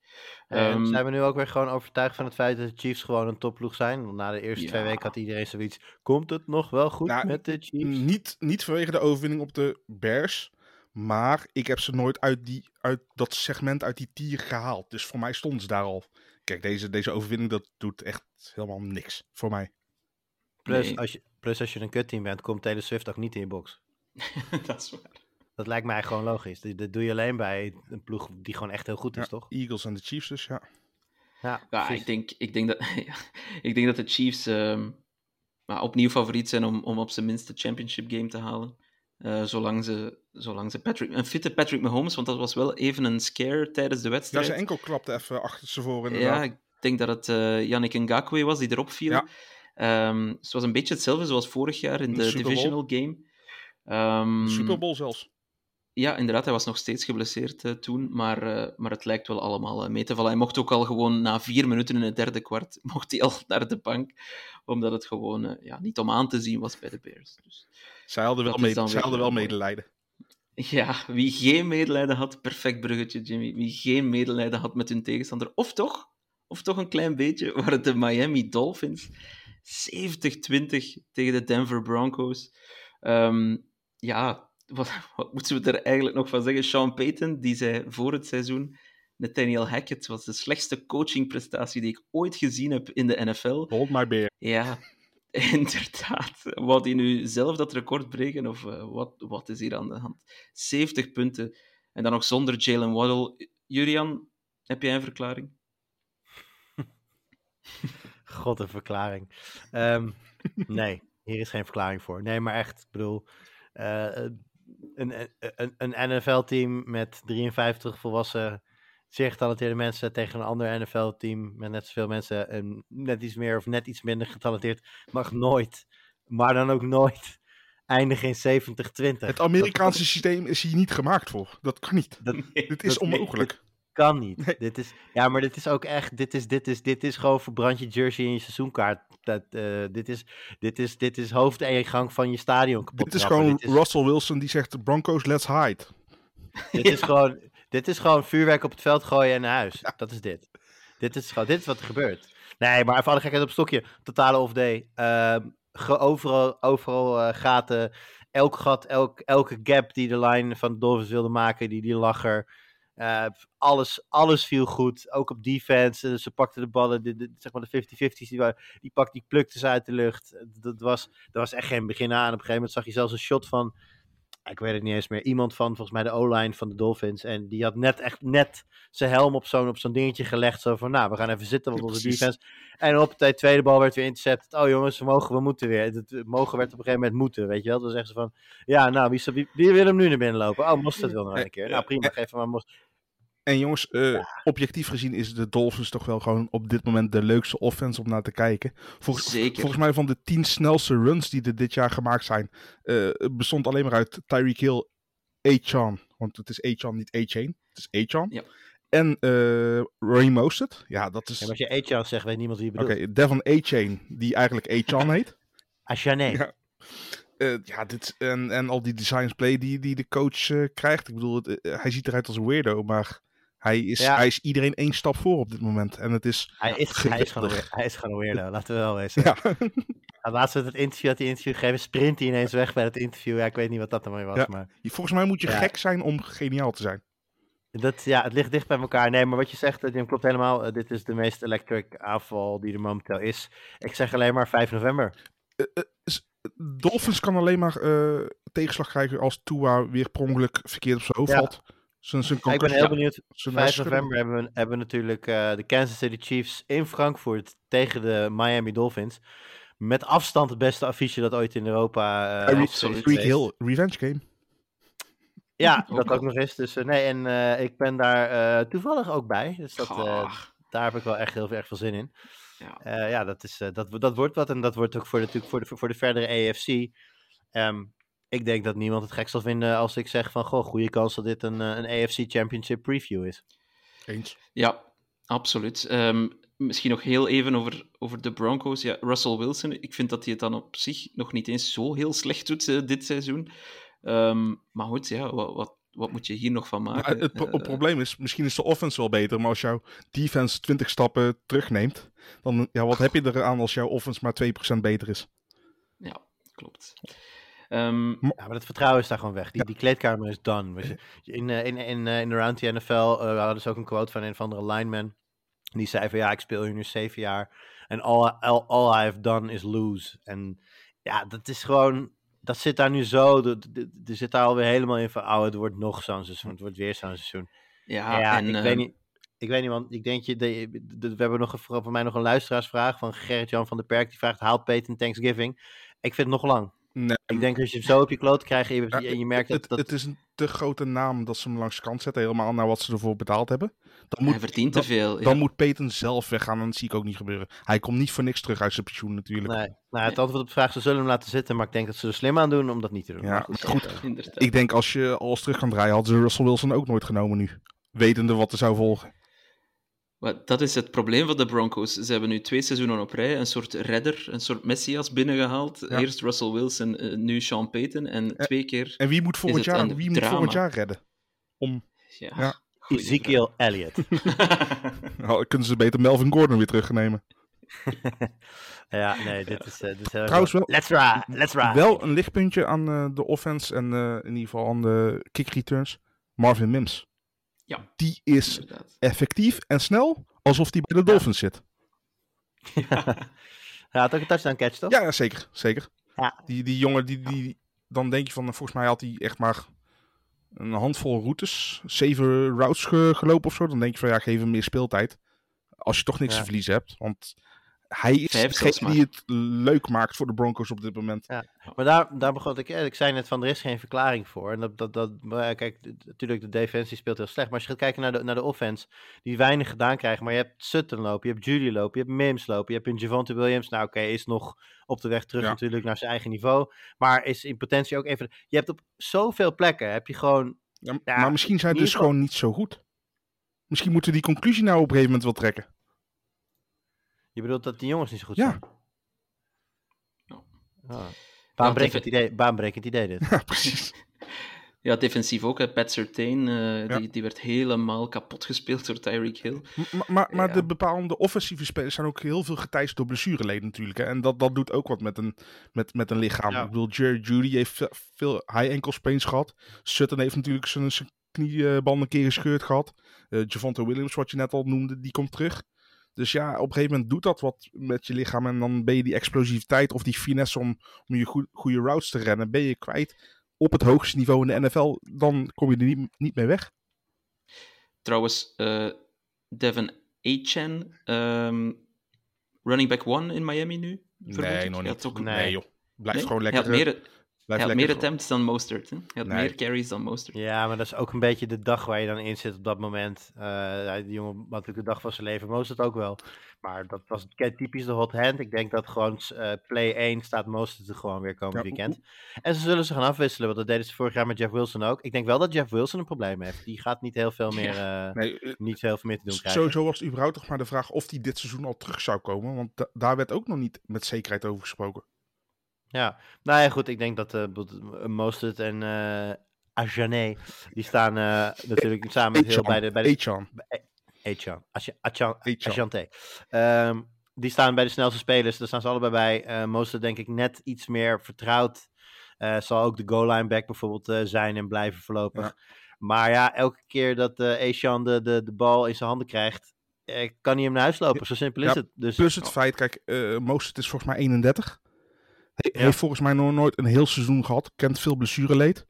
En Ehm, zijn we nu ook weer gewoon overtuigd van het feit dat de Chiefs gewoon een topploeg zijn? Want na de eerste twee weken had iedereen zoiets. Komt het nog wel goed Nou, met de Chiefs? Niet, niet vanwege de overwinning op de Bears, maar ik heb ze nooit uit, die, uit dat segment, uit die tier gehaald. Dus voor mij stonden ze daar al. Kijk, deze, deze overwinning, dat doet echt helemaal niks voor mij. Plus, nee. als je, plus als je een kutteam bent, komt Taylor Swift ook niet in je box. dat is waar. Dat lijkt mij gewoon logisch. Dat, dat doe je alleen bij een ploeg die gewoon echt heel goed is, Ja, toch? Eagles en de Chiefs dus, ja. Ja, Ja, ik denk, ik, denk dat, ja, ik denk dat de Chiefs ehm, maar opnieuw favoriet zijn om, om op zijn minst de championship game te halen. Eh, zolang ze, zolang ze Patrick, een fitte Patrick Mahomes, want dat was wel even een scare tijdens de Ja, wedstrijd. zijn enkel klapte even achter ze voor Ja, inderdaad. ik denk dat het eh Yannick Ngakwe was die erop viel. Ja. Ehm, dus het was een beetje hetzelfde zoals vorig jaar in De divisional game. De Super Bowl zelfs. Ja, inderdaad, hij was nog steeds geblesseerd eh, toen, maar, eh, maar het lijkt wel allemaal eh, mee te vallen. Hij mocht ook al gewoon na vier minuten in het derde kwart mocht hij al naar de bank, omdat het gewoon ja, niet om aan te zien was bij de Bears. Dus, Zij hadden wel, zij hadden wel medelijden. ja, wie geen medelijden had, perfect bruggetje, Jimmy. Wie geen medelijden had met hun tegenstander, of toch, of toch een klein beetje, waren de Miami Dolphins 70-20 tegen de Denver Broncos. Ehm, ja, wat, wat moeten we er eigenlijk nog van zeggen? Sean Payton, die zei voor het seizoen, Nathaniel Hackett was de slechtste coachingprestatie die ik ooit gezien heb in de NFL. Hold my beer. Ja, inderdaad. Wou hij nu zelf dat record breken of eh, wat, wat is hier aan de hand? 70 punten en dan nog zonder Jalen Waddle. Julian, heb jij een verklaring? God, een verklaring. Ehm, nee, hier is geen verklaring voor. Nee, maar echt, ik bedoel, een, een, een NFL-team met 53 volwassen, zeer getalenteerde mensen tegen een ander NFL-team met net zoveel mensen en net iets meer of net iets minder getalenteerd, mag nooit, maar dan ook nooit, eindigen in 70-20. Het Amerikaanse systeem is hier niet gemaakt voor. Dat kan niet. Dat, Dit is onmogelijk. Kan niet. Nee. Dit is, ja, maar dit is ook echt. Dit is, dit is, dit is gewoon verbrand je jersey in je seizoenkaart. Dat, eh, dit, is, dit, is, dit is hoofdingang van je stadion kapot. Dit is gewoon Dit is, Russell Wilson die zegt: Broncos, let's hide. dit is gewoon. Dit is gewoon vuurwerk op het veld gooien en naar huis. Dat is dit. Dit is, gewoon, dit is wat er gebeurt. Nee, maar even alle gekheid op stokje. Totale off-day. Ehm, ge- overal overal eh, gaten. Elk gat, elk, elke gap die de line van de Dolphins wilde maken, die, die lacher. Eh, alles, alles viel goed. Ook op defense. Ze pakten de ballen, de, de- zeg maar de 50-50's, die, die, pak, die plukten ze uit de lucht. Eh, Dat was, dat was echt geen begin aan. Op een gegeven moment zag je zelfs een shot van, ik weet het niet eens meer, iemand van volgens mij de O-line van de Dolphins. En die had net echt net zijn helm op zo'n op zo'n dingetje gelegd. Zo van, nou, we gaan even zitten, want onze precies. defense. En op de tweede bal werd weer intercept. Oh jongens, we mogen, we moeten weer. Het het mogen werd op een gegeven moment moeten, weet je wel. Dan zeggen ze van, ja, nou, wie, wie, wie wil hem nu naar binnen lopen? Oh, Mostert wil nog een keer. Nou, prima, geef hem maar Mostert. En jongens, eh, objectief gezien is de Dolphins toch wel gewoon op dit moment de leukste offense om naar te kijken. Volgens, Zeker. volgens mij van de tien snelste runs die er dit jaar gemaakt zijn, eh, bestond alleen maar uit Tyreek Hill, A-Chan. Want het is A-Chan, niet A-Chain. Het is A-Chan. Ja. En eh Ray Mostert. Ja, dat is... Ja, als je Etienne zegt, weet niemand wie je Oké, bedoelt. Devon A-Chain, die eigenlijk A-Chan heet. Ashané. Ja. Eh, ja, dit, en, en al die designs play die, die de coach krijgt. Ik bedoel, het, hij ziet eruit als een weirdo, maar hij is, Ja. hij is iedereen één stap voor op dit moment. En het is... Hij is, hij, is gewoon, weer- hij is gewoon een weirdo, laten we wel wezen. Ja, Laatst met het interview, had hij interview gegeven, sprint hij ineens weg bij het interview. Ja, ik weet niet wat dat ermee was, Ja. maar... volgens mij moet je gek zijn om geniaal te zijn. Dat, ja, het ligt dicht bij elkaar. Nee, maar wat je zegt, eh, Jim, klopt helemaal. Eh, dit is de meest electric aanval die er momenteel is. Ik zeg alleen maar 5 november. Dolphins kan alleen maar eh, tegenslag krijgen als Tua weer per ongeluk verkeerd op zijn hoofd valt. Zijn, zijn ik ben heel benieuwd. zijn 5 hersenen- november hebben we, hebben we natuurlijk eh, de Kansas City Chiefs in Frankfurt tegen de Miami Dolphins. Met afstand het beste affiche dat ooit in Europa eh. Tyreek geweest. Hill, revenge game. Ja, dat ook nog eens. Dus, eh, nee, en eh, ik ben daar eh, toevallig ook bij. Dus dat, daar heb ik wel echt heel erg veel zin in. ja. Eh, ja, dat, is, eh, dat, dat wordt wat. En dat wordt ook voor de, natuurlijk voor de, voor de verdere AFC. Ehm, ik denk dat niemand het gek zal vinden als ik zeg van... Goh, goede kans dat dit een, eh, een AFC Championship preview is. Eens. Ja, absoluut. Ehm, misschien nog heel even over, over de Broncos. Ja, Russell Wilson, ik vind dat hij het dan op zich nog niet eens zo heel slecht doet eh, dit seizoen. Ehm, maar goed, ja, wat, wat, wat moet je hier nog van maken? het, pro- het Eh, probleem is, misschien is de offense wel beter, maar als jouw defense 20 stappen terugneemt, dan ja, wat heb je eraan als jouw offense maar 2% beter is? ja, klopt. Ehm, Ja, maar het vertrouwen is daar gewoon weg. Die, die kleedkamer is done. Weet je. In, eh, in, in, in Around the NFL eh, hadden ze ook een quote van een of andere lineman. Die zei van ja, ik speel hier nu zeven jaar. En all, all, all I have done is lose. En ja, dat is gewoon... Dat zit daar nu zo. de- de- de- Er zit daar alweer helemaal in van... Oh, het wordt nog zo'n seizoen. Het wordt weer zo'n seizoen. ja, Ja, en, ik weet niet. Ik weet niet, want ik denk je, de, de- we hebben nog een, voor mij nog een luisteraarsvraag van Gerrit-Jan van der Perk. Die vraagt, haalt Peyton Thanksgiving? Ik vind het nog lang. Nee, Ik denk als je hem zo op je kloot krijgt en je, ja, en je merkt dat... het, dat het is een te grote naam dat ze hem langs de kant zetten, helemaal naar wat ze ervoor betaald hebben. Dan moet, hij verdient te dan, veel. ja. dan moet Peyton zelf weggaan en dat zie ik ook niet gebeuren. Hij komt niet voor niks terug uit zijn pensioen natuurlijk. Nee, nou, het antwoord op de vraag, ze zullen hem laten zitten, maar ik denk dat ze er slim aan doen om dat niet te doen. Ja, Maar maar goed, Inderdaad. Ik denk als je alles terug kan draaien, hadden ze Russell Wilson ook nooit genomen nu. Wetende wat er zou volgen. Maar dat is het probleem van de Broncos. Ze hebben nu twee seizoenen op rij een soort redder, een soort messias binnengehaald. Ja. Eerst Russell Wilson, eh, nu Sean Payton. En Eh, twee keer... En wie moet volgend, het jaar, wie moet volgend jaar redden? Om, Ja, Ezekiel Elliott. nou, kunnen ze beter Melvin Gordon weer terugnemen. ja, nee, dit is, eh, dit is heel Trouwens wel- Let's ride, let's ride. Wel een lichtpuntje aan eh, de offense en eh, in ieder geval aan de kick returns. Marvin Mims. Ja. Die is Inderdaad. effectief en snel, alsof hij bij de Dolphins zit. Ja, ook een touchdown catch, toch? Ja, zeker. zeker. Ja. Die, die jongen, die, die, dan denk je van, eh, volgens mij had hij echt maar een handvol routes, zeven routes ge- gelopen of zo. Dan denk je van, ja, geef hem meer speeltijd. Als je toch niks Ja. te verliezen hebt. Want hij is degene die het leuk maakt voor de Broncos op dit moment. Ja. Maar daar, daar begon ik, eh, ik zei net van, er is geen verklaring voor. En dat, dat, dat kijk, natuurlijk, de defensie speelt heel slecht. Maar als je gaat kijken naar de, naar de offense, die weinig gedaan krijgen. Maar je hebt Sutton lopen, je hebt Judy lopen, je hebt Mims lopen, je hebt een Javante Williams. Nou oké, is nog op de weg terug Ja. natuurlijk naar zijn eigen niveau. Maar is in potentie ook even, je hebt op zoveel plekken, heb je gewoon, Ja, Ja, maar misschien zijn ze dus gewoon niet zo goed. Misschien moeten we die conclusie nou op een gegeven moment wel trekken. Je bedoelt dat die jongens niet zo goed Ja. zijn. Ja. Ah. Baanbrekend even- idee, baanbrekend idee dit. Ja, precies. Ja, defensief ook. Hè. Pat Surtain, eh, Ja. die, die werd helemaal kapot gespeeld door Tyreek Hill. M- Maar, maar Ja. de bepaalde offensieve spelers zijn ook heel veel geteist door blessureleden natuurlijk. Hè? En dat, dat doet ook wat met een, met, met een lichaam. Ja. Ik bedoel, Jerry Judy heeft ve- veel high ankle sprains gehad. Sutton heeft natuurlijk zijn, zijn knieband een keer gescheurd gehad. Eh Javante Williams, wat je net al noemde, die komt terug. Dus ja, op een gegeven moment doet dat wat met je lichaam. En dan ben je die explosiviteit of die finesse om, om je goe- goede routes te rennen, ben je kwijt. Op het hoogste niveau in de NFL, dan kom je er niet, niet mee weg. Trouwens, eh, Devin Achan, ehm, running back one in Miami nu? Hij had ook- Nee. Nee joh, blijf Nee? gewoon Hij lekker. had meer, hij had meer attempts dan Mostert. Hè? Hij had Nee. meer carries dan Mostert. Ja, maar dat is ook een beetje de dag waar je dan in zit op dat moment. Eh, ja, die jongen had natuurlijk de dag van zijn leven, Mostert ook wel. Maar dat was typisch de hot hand. Ik denk dat gewoon eh, play 1 staat Mostert er gewoon weer komend Ja, weekend. En ze zullen ze gaan afwisselen, want dat deden ze vorig jaar met Jeff Wilson ook. Ik denk wel dat Jeff Wilson een probleem heeft. Die gaat niet heel veel meer, eh, Nee, niet heel veel meer te doen krijgen. sowieso was het überhaupt toch maar de vraag of hij dit seizoen al terug zou komen. Want da- daar werd ook nog niet met zekerheid over gesproken. Ja, nou ja, goed. Ik denk dat eh, Mostert en eh Ajané, die staan natuurlijk samen met heel bij de... Bij de Echan. Echan. Ehm, die staan bij de snelste spelers. Daar staan ze allebei bij. Eh Mostert denk ik net iets meer vertrouwd. Zal ook de goal line back bijvoorbeeld zijn en blijven voorlopig. Ja. Maar ja, elke keer dat eh Echan de, de, de bal in zijn handen krijgt, kan hij hem naar huis lopen. Zo simpel is Ja, het. Dus Plus het feit, kijk, eh Mostert is volgens mij 31. Ja. Heeft volgens mij nog nooit een heel seizoen gehad. Kent veel blessureleed.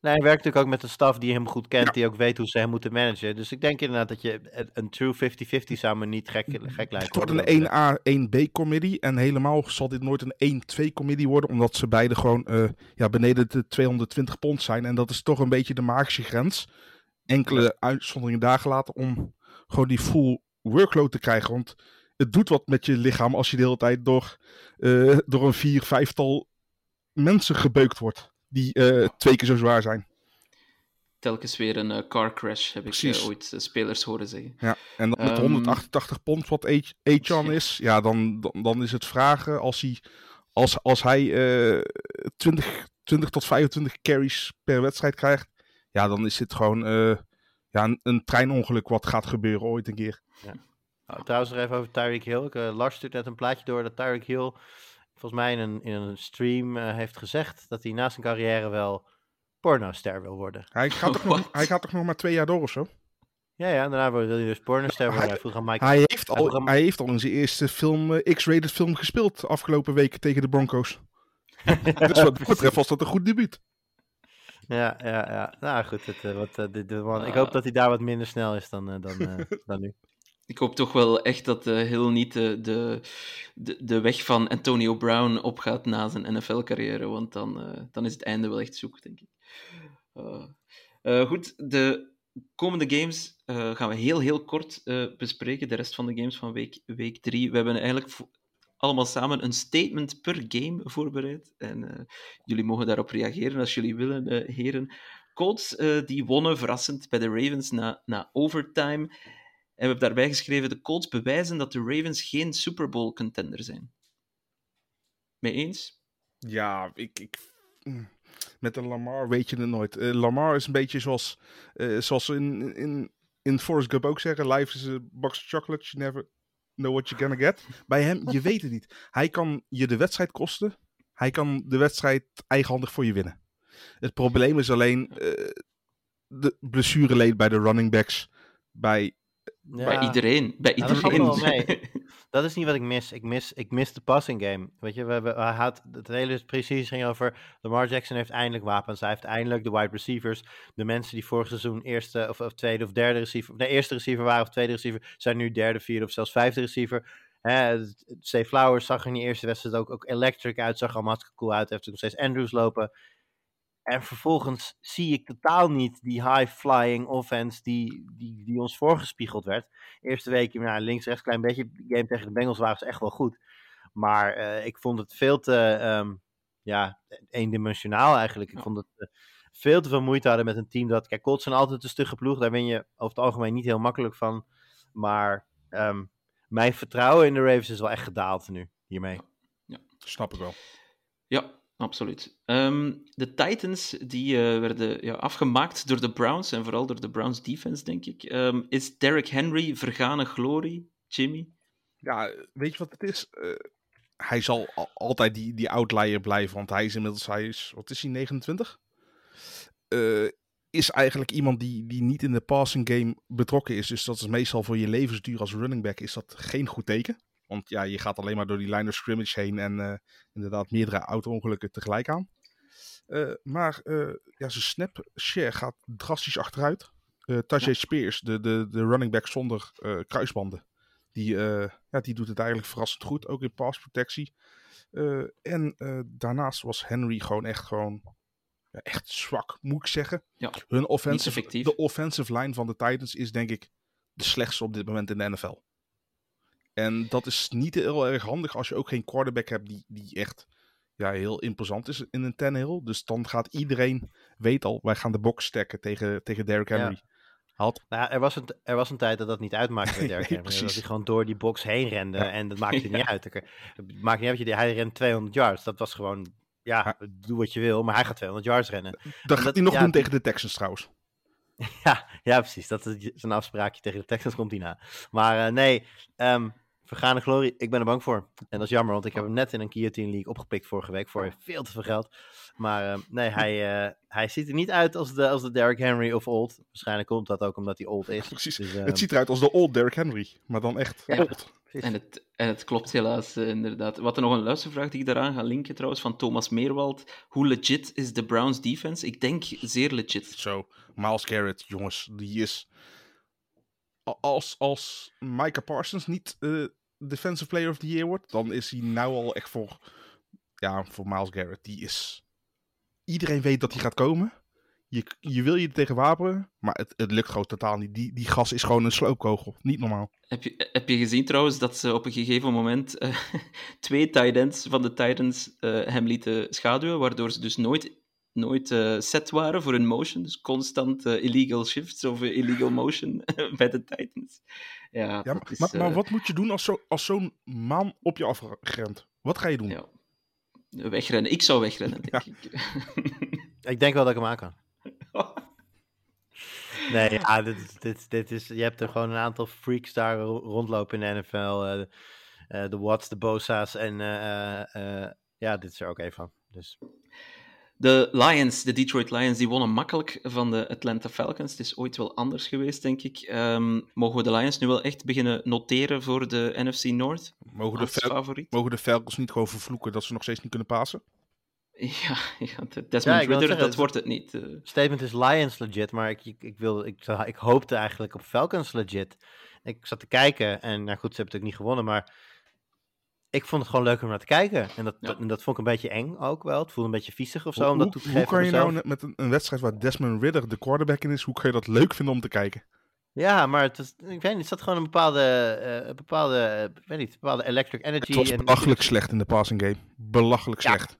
Nee, hij werkt natuurlijk ook met een staf die hem goed kent, die ook weet hoe ze hem moeten managen. Dus ik denk inderdaad dat je een- true 50-50 zou me niet gek, gek lijken. Het wordt een dat betreft. 1A, 1B-comedie. En helemaal zal dit nooit een 1-2-comedie worden. Omdat ze beide gewoon eh, ja, beneden de 220 pond zijn. En dat is toch een beetje de magische grens. Enkele uitzonderingen daar gelaten om gewoon die full workload te krijgen. Want het doet wat met je lichaam als je de hele tijd door, eh, door een vier, vijftal mensen gebeukt wordt. Die eh, twee keer zo zwaar zijn. Telkens weer een eh, car crash, heb ik Precies. ooit spelers horen zeggen. Ja, en dan met Ehm, 188 pond wat Ach- Achan is, ja, dan, dan, dan is het vragen als hij, als, als hij eh 20, 20 tot 25 carries per wedstrijd krijgt, ja, dan is dit gewoon eh, ja, een, een treinongeluk wat gaat gebeuren ooit een keer. Oh, trouwens nog even over Tyreek Hill. Ik, eh, Lars stuurt net een plaatje door dat Tyreek Hill volgens mij in een, in een stream eh, heeft gezegd dat hij na zijn carrière wel pornoster wil worden. Hij gaat, toch nog, hij gaat toch nog maar twee jaar door of zo? Ja, ja, daarna wil hij dus pornoster worden. Hij vroeg aan Mike. Hij heeft Hij al, aan- hij heeft al in zijn eerste film, eh, X-rated film gespeeld afgelopen weken tegen de Broncos. dus wat betreft was dat een goed debuut. Ja, ja, ja. Nou goed, het, wat, de, de man, ik Ah. hoop dat hij daar wat minder snel is dan, dan, dan nu. Ik hoop toch wel echt dat eh Hill niet de, de, de, de weg van Antonio Brown opgaat na zijn NFL-carrière, want dan, eh, dan is het einde wel echt zoek, denk ik. Eh, eh, goed, de komende games eh, gaan we heel, heel kort eh, bespreken. De rest van de games van week, week drie. We hebben eigenlijk allemaal samen een statement per game voorbereid. En eh, jullie mogen daarop reageren als jullie willen, eh, heren. Colts eh, die wonnen verrassend bij de Ravens na, na overtime. En we hebben daarbij geschreven: de Colts bewijzen dat de Ravens geen Super Bowl contender zijn. Mee eens? Ja, ik, ik, mm, met een Lamar weet je het nooit. Eh, Lamar is een beetje zoals, eh, zoals ze in, in, in Forrest Gump ook zeggen: Life is a box of chocolates, you never know what you're gonna get. Bij hem, je weet het niet. Hij kan je de wedstrijd kosten. Hij kan de wedstrijd eigenhandig voor je winnen. Het probleem is alleen eh, de blessureleed bij de running backs. Bij, Bij iedereen. Bij Ja, dat valt iedereen. Dat is niet wat ik mis. Ik mis, ik mis de passing game. Weet je, we hebben, had, het hele precies ging over. Lamar Jackson heeft eindelijk wapens. Hij heeft eindelijk de wide receivers. De mensen die vorig seizoen eerste of, of tweede of derde receiver. Nee, eerste receiver waren of tweede receiver. Zijn nu derde, vierde of zelfs vijfde receiver. Hè, Steve Flowers zag er in die eerste wedstrijd ook, ook electric uit. Zag er allemaal hartstikke cool uit. Heeft nog steeds Andrews lopen. En vervolgens zie ik totaal niet die high-flying offense die, die, die ons voorgespiegeld werd. Eerste week, nou, links, rechts, klein beetje. De game tegen de Bengals waren ze echt wel goed. Maar eh, ik vond het veel te, ehm, ja, eendimensionaal eigenlijk. Ik vond het eh, veel te veel moeite hadden met een team dat... Kijk, Colts zijn altijd een stugge ploeg. Daar ben je over het algemeen niet heel makkelijk van. Maar ehm, mijn vertrouwen in de Ravens is wel echt gedaald nu, hiermee. snap ik wel. Ja, absoluut. Ehm, de Titans die eh, werden ja, afgemaakt door de Browns en vooral door de Browns defense, denk ik. Ehm, is Derrick Henry vergane glorie, Jimmy? Ja, weet je wat het is? Eh, hij zal al- altijd die, die outlier blijven, want hij is inmiddels, hij is, wat is hij, 29? Eh, is eigenlijk iemand die, die niet in de passing game betrokken is. Dus dat is meestal voor je levensduur als running back is dat geen goed teken. Want ja, je gaat alleen maar door die line of scrimmage heen en eh, inderdaad meerdere auto-ongelukken tegelijk aan. Eh, maar eh, ja, zijn snap share gaat drastisch achteruit. Eh Tajay Spears, de, de, de running back zonder kruisbanden, die, ja, die doet het eigenlijk verrassend goed, ook in passprotectie. En daarnaast was Henry gewoon echt, gewoon, ja, echt zwak, moet ik zeggen. Ja, Hun offensive, de offensive line van de Titans is denk ik de slechtste op dit moment in de NFL. En dat is niet heel erg handig als je ook geen quarterback hebt die, die echt ja, heel imposant is in een Tannehill. Dus dan gaat iedereen, weet al, wij gaan de box stacken tegen, tegen Derrick Ja. Henry. Had, Nou, er was, een, er was een tijd dat dat niet uitmaakte bij Derrick Nee, Henry. Dat hij gewoon door die box heen rende Ja. en dat maakte niet uit. Het maakt niet uit, hij rent 200 yards. Dat was gewoon, ja, doe wat je wil, maar hij gaat 200 yards rennen. dat gaat dat- hij nog ja, doen tegen de Texans trouwens. Ja, ja precies. Dat is zijn afspraakje tegen de Texans komt hij na. Maar eh, nee, ehm, Vergane glorie, ik ben er bang voor. En dat is jammer, want ik heb hem net in een Guillotine League opgepikt vorige week voor veel te veel geld. Maar eh, nee, hij, eh, hij ziet er niet uit als de, als de Derrick Henry of old. Waarschijnlijk komt dat ook omdat hij old is. Precies. Dus, eh, Het ziet eruit als de old Derrick Henry, maar dan echt Ja. old. En het, en het klopt helaas, eh, inderdaad. Wat er nog een luistervraag die ik daaraan ga linken trouwens, van Thomas Meerwald. Hoe legit is de Browns defense? Ik denk zeer legit. Zo, Miles Garrett, jongens, die is... Als, als Micah Parsons niet eh, Defensive Player of the Year wordt, dan is hij nou al echt voor, ja, voor Miles Garrett. Die is... Iedereen weet dat hij gaat komen. Je, je wil je er tegen wapenen, maar het, het lukt gewoon totaal niet. Die, die gas is gewoon een sloopkogel. Niet normaal. Heb je, heb je gezien trouwens dat ze op een gegeven moment eh, twee tight ends van de Titans eh, hem lieten schaduwen, waardoor ze dus nooit, nooit eh, set waren voor een motion. Dus constant illegal shifts of illegal motion bij de Titans. Ja, Ja, maar, is, maar, maar eh, wat moet je doen als, zo, als zo'n man op je afrent? Wat ga je doen? ja. Wegrennen. Ik zou wegrennen, denk ik. Ik denk wel dat ik hem aan kan. Nee, ja, dit, is- dit, dit is, je hebt er gewoon een aantal freaks daar ro- rondlopen in de NFL. eh, eh, de Watts, de Bosa's en eh, eh, eh, ja, dit is er ook één van. Dus De Lions, de Detroit Lions, die wonnen makkelijk van de Atlanta Falcons. Het is ooit wel anders geweest, denk ik. Ehm, mogen we de Lions nu wel echt beginnen noteren voor de NFC North Mogen de, favoriet? mogen de Falcons niet gewoon vervloeken dat ze nog steeds niet kunnen pasen? Ja, ja de Desmond Ja, Ridder, zeggen, dat het- wordt het niet. eh. statement is Lions legit, maar ik, ik, ik, wil, ik, ik hoopte eigenlijk op Falcons legit. Ik zat te kijken en nou goed, ze hebben natuurlijk niet gewonnen, maar ik vond het gewoon leuk om naar te kijken. En dat, Ja. dat, en dat vond ik een beetje eng ook wel. Het voelde een beetje viezig of zo Hoe, om dat hoe- toe te hoe geven. kan je mezelf. nou met een, een wedstrijd waar Desmond Ridder de quarterback in is, hoe kan je dat leuk vinden om te kijken? Ja, maar het is, ik weet niet, het zat gewoon een bepaalde, eh, een bepaalde, eh, ik weet niet, een bepaalde electric energy. Het was en- belachelijk slecht in de passing game. Belachelijk Ja, slecht.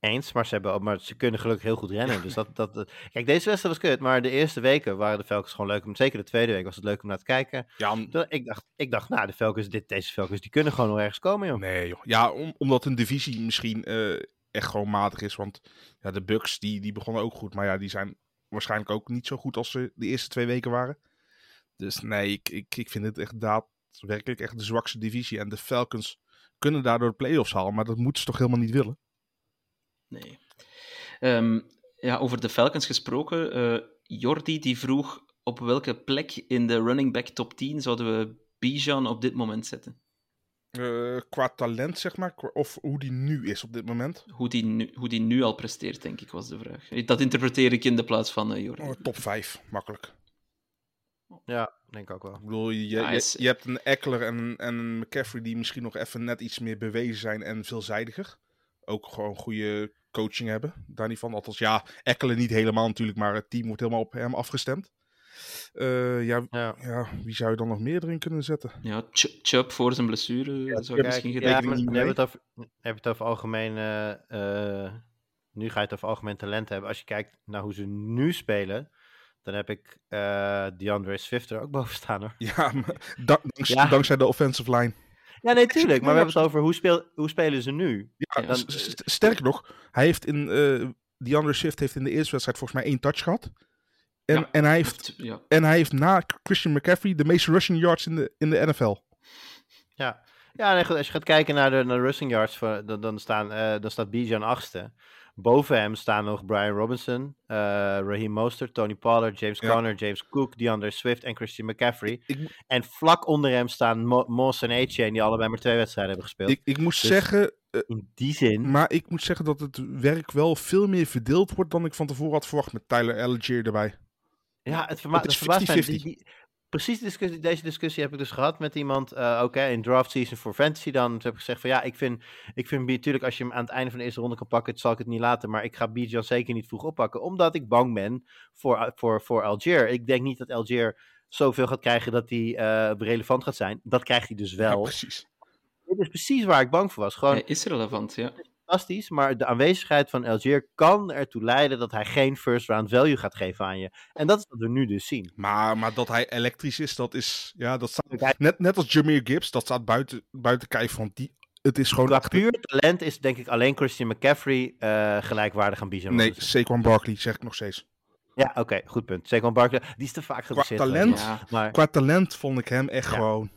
Eh, eens, maar ze, hebben, maar ze kunnen gelukkig heel goed rennen. Dus dat, dat, dat- kijk, deze wedstrijd was kut, maar de eerste weken waren de Falcons gewoon leuk. om Zeker de tweede week was het leuk om naar te kijken. Ja, om- Ik dacht, ik dacht nou, de Falcons, dit, deze Falcons, die kunnen gewoon nog ergens komen, joh. nee joh. Ja, om- omdat een divisie misschien eh, echt gewoon matig is. Want ja, de Bucks die, die begonnen ook goed. Maar ja, die zijn waarschijnlijk ook niet zo goed als ze de eerste twee weken waren. Dus nee, ik, ik, ik vind het echt daadwerkelijk echt de zwakste divisie. En de Falcons kunnen daardoor de playoffs halen. Maar dat moeten ze toch helemaal niet willen? Nee. Ehm, ja, over de Falcons gesproken. eh Jordi die vroeg op welke plek in de running back top 10 zouden we Bijan op dit moment zetten? Eh, qua talent, zeg maar. Of hoe die nu is op dit moment. Hoe die, nu, hoe die nu al presteert, denk ik, was de vraag. Dat interpreteer ik in de plaats van eh Jordi. Oh, top 5, makkelijk. Ja, denk ik ook wel. Ik bedoel, je, je, hebt een Eckler en, een- en een McCaffrey die misschien nog even net iets meer bewezen zijn en veelzijdiger. Ook gewoon goede coaching hebben, daar niet van. Althans, ja, Eckler niet helemaal natuurlijk, maar het team wordt helemaal op hem afgestemd. Eh, ja, Ja. ja, wie zou je dan nog meer erin kunnen zetten? Ja, Ch- Chubb voor zijn blessure zou ik misschien Ja, nu mee. hebben we het over, we het over algemeen, eh, eh, nu ga je het over algemeen talent hebben. Als je kijkt naar hoe ze nu spelen, dan heb ik eh DeAndre Swift er ook boven staan hoor. Ja, maar dankzij de offensive line. Ja, nee, tuurlijk. Maar we hebben het over hoe, speel, hoe spelen ze nu. Ja, Ja, s- s- st- sterker nog, hij heeft in, eh DeAndre Swift heeft in de eerste wedstrijd volgens mij één touch gehad. En, Ja. en, hij heeft, Ja, en hij heeft na Christian McCaffrey de meeste rushing yards in de, in de NFL. Ja, ja nee, goed, als je gaat kijken naar de, naar de rushing yards, voor, dan, dan, staan, eh, dan staat Bijan achtste. Boven hem staan nog Brian Robinson, eh Raheem Mostert, Tony Pollard, James Ja. Conner, James Cook, DeAndre Swift en Christian McCaffrey. Ik, En vlak onder hem staan Mo Moss en A-Chain, die allebei maar twee wedstrijden hebben gespeeld. ik, ik moest Dus- zeggen, eh, In die zin, maar ik moet zeggen dat het werk wel veel meer verdeeld wordt dan ik van tevoren had verwacht met Tyler Algier erbij. ja, het, verma het is het verbaast mij. 50-50. Die- die- Precies, discussie, deze discussie heb ik dus gehad met iemand. eh Oké, in draft season voor fantasy dan. Toen heb ik gezegd van ja, ik vind, ik vind natuurlijk als je hem aan het einde van de eerste ronde kan pakken, zal ik het niet laten. Maar ik ga Bijan zeker niet vroeg oppakken, omdat ik bang ben voor, voor, voor Algier. Ik denk niet dat Algier zoveel gaat krijgen dat hij eh, relevant gaat zijn. Dat krijgt hij dus Ja, wel. precies. Dit is precies waar ik bang voor was. Gewoon hij is relevant, ja. Fantastisch, maar de aanwezigheid van Algier kan ertoe leiden dat hij geen first round value gaat geven aan je. En dat is wat we nu dus zien. Maar, maar dat hij elektrisch is, dat is, ja, dat staat, net, net als Jameer Gibbs, dat staat buiten, buiten kijf, want die, het is gewoon... Qua achter- puur talent is denk ik alleen Christian McCaffrey eh, gelijkwaardig aan Bijan Nee. Saquon Barkley, zeg ik nog steeds. Ja, oké, goed punt. Saquon Barkley, die is te vaak geblesseerd. talent? geweest. ja. Maar Qua talent vond ik hem echt Ja. gewoon...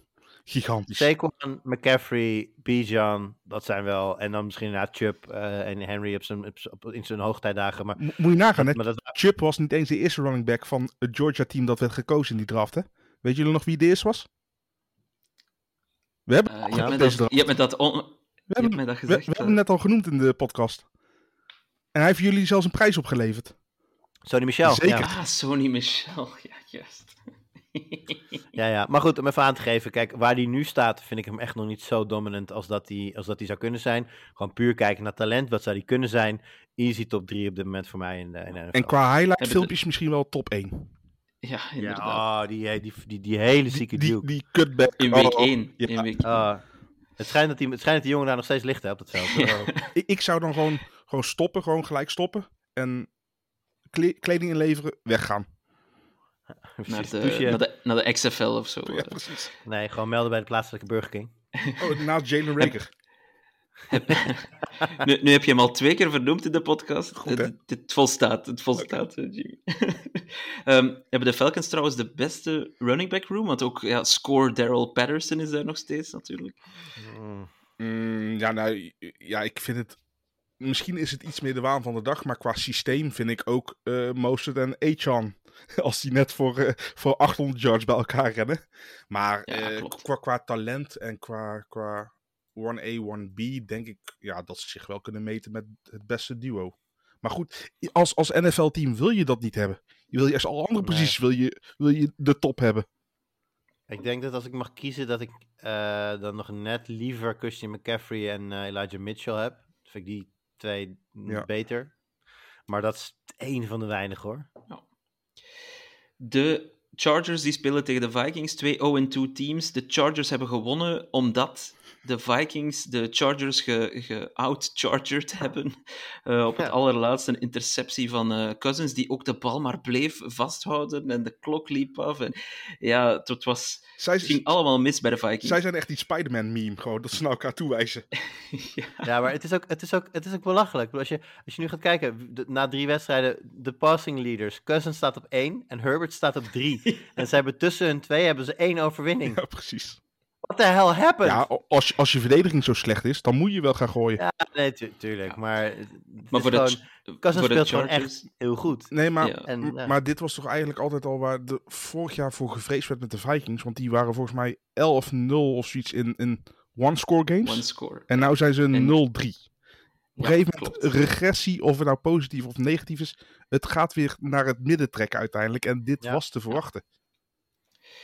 gigantisch. Saquon, McCaffrey, Bijan, dat zijn wel... En dan misschien na Chubb eh, en Henry op zijn, op zijn- op- in zijn hoogtijdagen. Maar, Mo- Moet je nagaan, hè? maar dat, Chubb was niet eens de eerste running back van het Georgia-team dat werd gekozen in die draft, hè? Weet jullie nog wie de eerste was? We hebben, Eh, gehad, deze dat, draft. je hebt me dat, on- we je hebben, hebt me dat we, gezegd. we hebben eh. hem net al genoemd in de podcast. En hij heeft jullie zelfs een prijs opgeleverd. Sony Michel. Zeker. Ja. Ah, Sony Michel. Ja, juist. Ja, ja, maar goed, om even aan te geven. Kijk, waar hij nu staat, vind ik hem echt nog niet zo dominant als dat hij, als dat hij zou kunnen zijn. Gewoon puur kijken naar talent. Wat zou hij kunnen zijn? Easy top 3 op dit moment voor mij in de, in de NFL. En qua highlight filmpjes misschien wel top 1. Ja, ja, inderdaad. oh, die, die, die, die hele Die, zieke die, Duke. die cutback. In week oh, 1. ja. In week Ah, het, schijnt dat die, het schijnt dat die jongen daar nog steeds ligt hè, op het veld. Ja. Oh, Ik, ik zou dan gewoon, gewoon stoppen, gewoon gelijk stoppen. En kle- kleding inleveren, weggaan. naar, de, naar, de, naar de XFL of zo. Ja, eh. precies. Nee, gewoon melden bij de plaatselijke Burger King. Oh, naast Jalen Rager. nu, nu heb je hem al twee keer vernoemd in de podcast. Goed? Het, het volstaat, het volstaat, eh, Jimmy. Ehm, hebben de Falcons trouwens de beste running back room? Want ook ja, score Daryl Patterson is daar nog steeds natuurlijk. Mm. Mm, ja, nou, ja, ik vind het... Misschien is het iets meer de waan van de dag, maar qua systeem vind ik ook eh Mostert en Achan. Als die net voor, eh, voor 800 yards bij elkaar rennen. Maar Ja, eh, qua, qua talent en qua, qua 1A, 1B denk ik ja, dat ze zich wel kunnen meten met het beste duo. Maar goed, als, als NFL-team wil je dat niet hebben. Je wil juist alle andere Nee. posities wil je, wil je de top hebben. Ik denk dat als ik mag kiezen, dat ik eh, dan nog net liever Christian McCaffrey en eh, Elijah Mitchell heb. Dat vind ik die twee Ja. beter. Maar dat is één van de weinigen hoor. De Chargers die spelen tegen de Vikings, twee 0-2 teams. De Chargers hebben gewonnen omdat de Vikings de Chargers ge- ge-out-charged hebben. Eh, op het Ja. allerlaatste een interceptie van eh, Cousins, die ook de bal maar bleef vasthouden en de klok liep af. En, ja, het, was, Zij, het ging allemaal mis bij de Vikings. zij zijn echt die Spider-Man-meme, gewoon dat ze naar elkaar toewijzen. ja. Ja, maar het is ook, het is ook, het is ook belachelijk. Als je, als je nu gaat kijken, de- na drie wedstrijden, de passing leaders. Cousins staat op één en Herbert staat op drie. en ze hebben tussen hun twee hebben ze één overwinning. Ja, precies. What the hell happened? Ja, als, je- als je verdediging zo slecht is, dan moet je wel gaan gooien. Ja, nee, tu- tuurlijk. Maar, Maar voor de, gewoon, voor de speelt gewoon echt heel goed. Nee, maar, Ja. En, ja. maar dit was toch eigenlijk altijd al waar de vorig jaar voor gevreesd werd met de Vikings. Want die waren volgens mij 11-0 of zoiets in, in one-score games. One score. En nu zijn ze En- 0-3. Op een Ja, gegeven moment, klopt. regressie, of het nou positief of negatief is, het gaat weer naar het midden trekken uiteindelijk. En dit Ja. was te verwachten.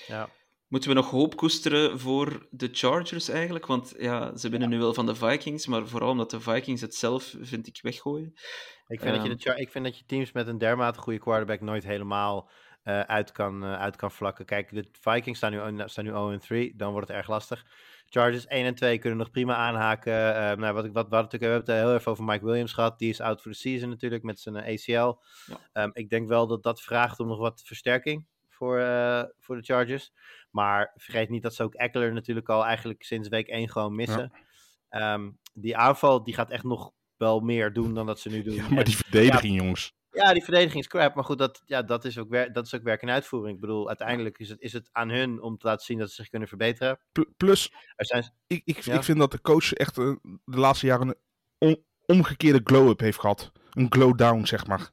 Ja. Moeten we nog hoop koesteren voor de Chargers eigenlijk? Want ja, ze winnen nu wel van de Vikings, maar vooral omdat de Vikings het zelf, vind ik, weggooien. Ik vind, dat je Ehm. de ik vind dat je teams met een dermate goede quarterback nooit helemaal eh, uit, kan, eh, uit kan vlakken. Kijk, de Vikings staan nu, staan nu 0-3, dan wordt het erg lastig. Chargers 1 en 2 kunnen nog prima aanhaken. Eh, nou, wat ik wat, wat natuurlijk, we hebben het heel even over Mike Williams gehad. Die is out for the season natuurlijk met zijn eh, ACL. Ja. Ehm, ik denk wel dat dat vraagt om nog wat versterking voor, eh, voor de Chargers. Maar vergeet niet dat ze ook Eckler natuurlijk al eigenlijk sinds week 1 gewoon missen. Ehm, die aanval die gaat echt nog wel meer doen dan dat ze nu doen. Ja, maar die verdediging, jongens. Ja, die verdediging is crap, maar goed, dat, ja, dat, is ook wer- dat is ook werk en uitvoering. Ik bedoel, uiteindelijk is het, is het aan hun om te laten zien dat ze zich kunnen verbeteren. Pl- Plus, Er zijn, ik, ik, Ja. ik vind dat de coach echt eh, de laatste jaren een on- omgekeerde glow-up heeft gehad. Een glow-down, zeg maar.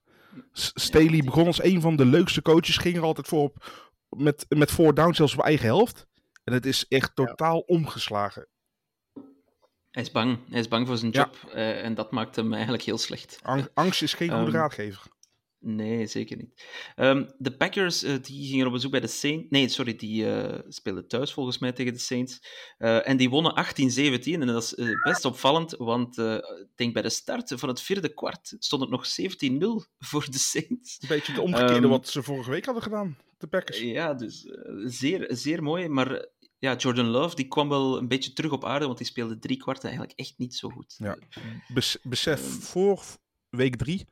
S- Staley begon als een van de leukste coaches, ging er altijd voor op met, met four down, zelfs op eigen helft. En het is echt totaal omgeslagen. Hij is bang. Hij is bang voor zijn Ja. job eh, en dat maakt hem eigenlijk heel slecht. Ang- angst is geen goede Ehm, raadgever. Nee, zeker niet. Ehm, de Packers eh, die gingen op bezoek bij de Saints. Nee, sorry, die eh speelden thuis volgens mij tegen de Saints. Eh, en die wonnen 18-17. En dat is best opvallend, want ik denk bij de start van het vierde kwart stond het nog 17-0 voor de Saints. Een beetje de omgekeerde ehm, wat ze vorige week hadden gedaan, de Packers. Ja, dus zeer, zeer mooi. Maar ja, Jordan Love die kwam wel een beetje terug op aarde, want die speelde drie kwarten eigenlijk echt niet zo goed. Ja. Bes- besef, Ehm. voor week 3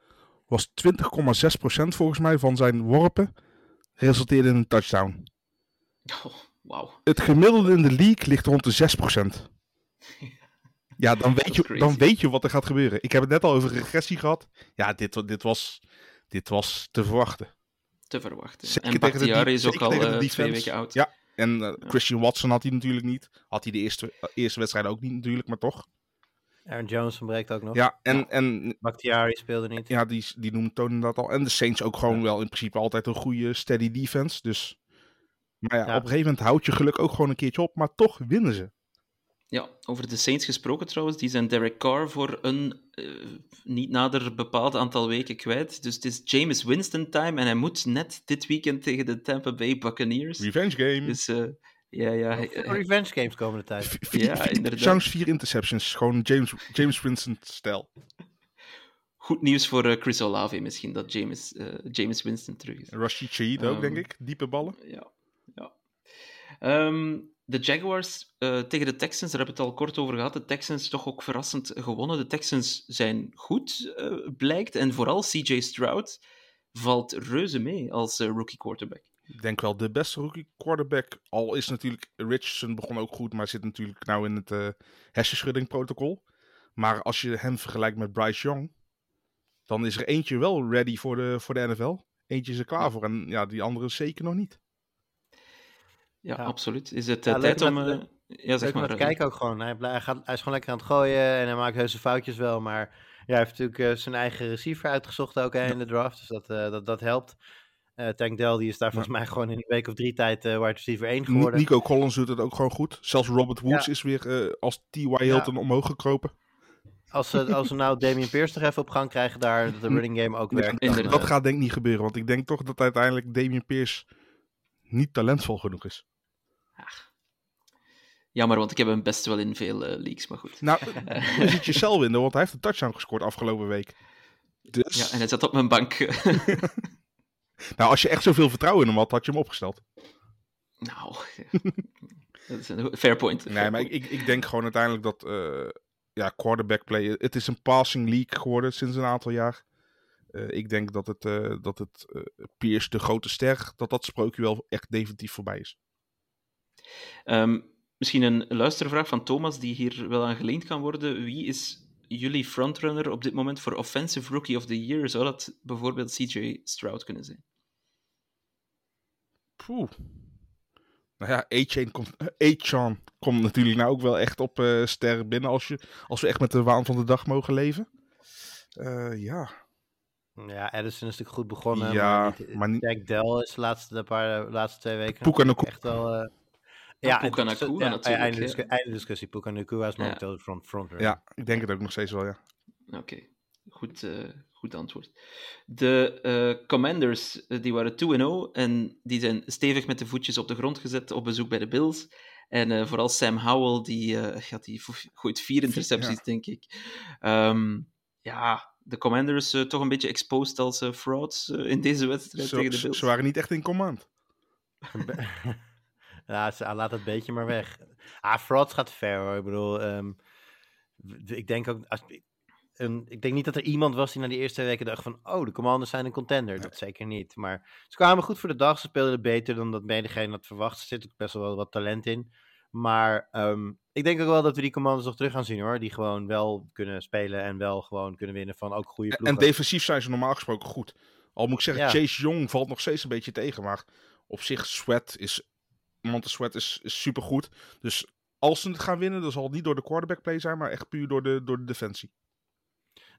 was 20,6% volgens mij van zijn worpen resulteerde in een touchdown. Oh, Wauw. Het gemiddelde in de league ligt rond de 6%. Ja, dan weet, je, dan weet je wat er gaat gebeuren. Ik heb het net al over regressie gehad. Ja, dit, dit, was, dit was te verwachten. Te verwachten. Zeker en tegen de is ook al eh, twee weken oud. Ja, En eh, Christian Watson had hij natuurlijk niet. Had hij de eerste, eh, eerste wedstrijd ook niet natuurlijk, maar toch. Aaron Jones ontbreekt ook nog. Ja, en, en Bakhtiari speelde niet. ja, die, die noemde Tony dat al. En de Saints ook gewoon wel in principe altijd een goede steady defense. Dus, maar ja, Ja. op een gegeven moment houdt je geluk ook gewoon een keertje op. Maar toch winnen ze. Ja, over de Saints gesproken trouwens, die zijn Derek Carr voor een eh, niet nader bepaald aantal weken kwijt. Dus het is Jameis Winston time en hij moet net dit weekend tegen de Tampa Bay Buccaneers. Revenge game. Dus eh, ja, ja, revenge games komende tijd. Ja, inderdaad. touchdowns, vier interceptions. Gewoon James, James Winston-stijl. goed nieuws voor eh, Chris Olave misschien, dat Jameis, eh, Jameis Winston terug is. Rashid Shaheed ook, Ehm, denk ik. Diepe ballen. Ja, ja. Ehm, de Jaguars eh, tegen de Texans, daar hebben we het al kort over gehad. De Texans toch ook verrassend gewonnen. De Texans zijn goed, blijkt. En vooral CJ Stroud valt reuze mee als rookie quarterback. Ik denk wel de beste rookie quarterback. Al is natuurlijk Richardson begon ook goed, maar zit natuurlijk nou in het eh hersenschudding protocol. Maar als je hem vergelijkt met Bryce Young, dan is er eentje wel ready voor de, voor de NFL. Eentje is er klaar voor en ja, die andere zeker nog niet. Ja, Ja. absoluut. Is het Ja, eh, tijd om... met- eh, ja, zeg maar. kijken ook gewoon. Hij, blij- hij, gaat, hij is gewoon lekker aan het gooien en hij maakt heuse foutjes wel. Maar ja, hij heeft natuurlijk zijn eigen receiver uitgezocht ook hè, in de draft. Dus dat, eh, dat, dat helpt. Eh Tank Dell die is daar volgens mij gewoon in een week of drie tijd eh wide receiver 1 Ni- geworden. Nico Collins doet het ook gewoon goed. Zelfs Robert Woods Ja. is weer eh, als T.Y. Hilton omhoog gekropen. Als, ze, als we nou Damian Pierce toch even op gang krijgen daar, dat de running game ook Ja, werkt. dat, dat gaat denk ik niet gebeuren, want ik denk toch dat uiteindelijk Damian Pierce niet talentvol genoeg is. Jammer, want ik heb hem best wel in veel eh, leagues, maar goed. Nou, dan zit je in, want hij heeft een touchdown gescoord afgelopen week. Dus, Ja, en hij zat op mijn bank. nou, als je echt zoveel vertrouwen in hem had, had je hem opgesteld. nou, dat is een fair point. Nee, fair maar ik, point. ik, ik denk gewoon uiteindelijk dat eh, ja, quarterback play, het is een passing league geworden sinds een aantal jaar. Eh, ik denk dat het, eh, dat het Pierce, de grote ster, dat dat sprookje wel echt definitief voorbij is. Ehm, misschien een luistervraag van Thomas, die hier wel aan geleend kan worden. Wie is jullie frontrunner op dit moment voor Offensive Rookie of the Year? Zou dat bijvoorbeeld CJ Stroud kunnen zijn? Poeh. Nou ja, A-Chain komt, A-Chan komt natuurlijk nou ook wel echt op eh sterren binnen als, je, als we echt met de waan van de dag mogen leven. Eh, ja, Ja, Addison is natuurlijk goed begonnen. Ja, maar niet, maar niet- Tank Dell is de laatste, de paar, de laatste twee weken Puka Nacua. echt wel... eh, Ja, Puka ja, natuurlijk, Einde, ja. discu- einde discussie. Puka is Ja. momenteel de front, front ja, ik denk het ook nog steeds wel, ja. Oké, goed, eh, goed antwoord. De eh, Commanders eh, die waren 2-0 en die zijn stevig met de voetjes op de grond gezet op bezoek bij de Bills. En eh, vooral Sam Howell, die, eh, ja, die gooit vier intercepties, denk ik. Ehm, ja, de Commanders eh, toch een beetje exposed als eh, frauds in deze wedstrijd Zo- tegen de Bills. ze waren niet echt in command. ja, ze, hij laat het beetje maar weg. Ah, frauds gaat ver hoor. Ik bedoel, ehm, ik denk ook... Als, een, ik denk niet dat er iemand was die na die eerste twee weken dacht van... Oh, de Commanders zijn een contender. Dat zeker niet. Maar ze kwamen goed voor de dag. Ze speelden beter dan dat menigeen had verwacht. Er zit ook best wel wat talent in. Maar ehm, ik denk ook wel dat we die Commanders nog terug gaan zien hoor. Die gewoon wel kunnen spelen en wel gewoon kunnen winnen van ook goede En, ploegen. en defensief zijn ze normaal gesproken goed. Al moet ik zeggen, Ja. Chase Young valt nog steeds een beetje tegen. Maar op zich, Sweat is... Montez Sweat is, is supergoed. Dus als ze het gaan winnen, dan zal het niet door de quarterback play zijn, maar echt puur door de, door de defensie.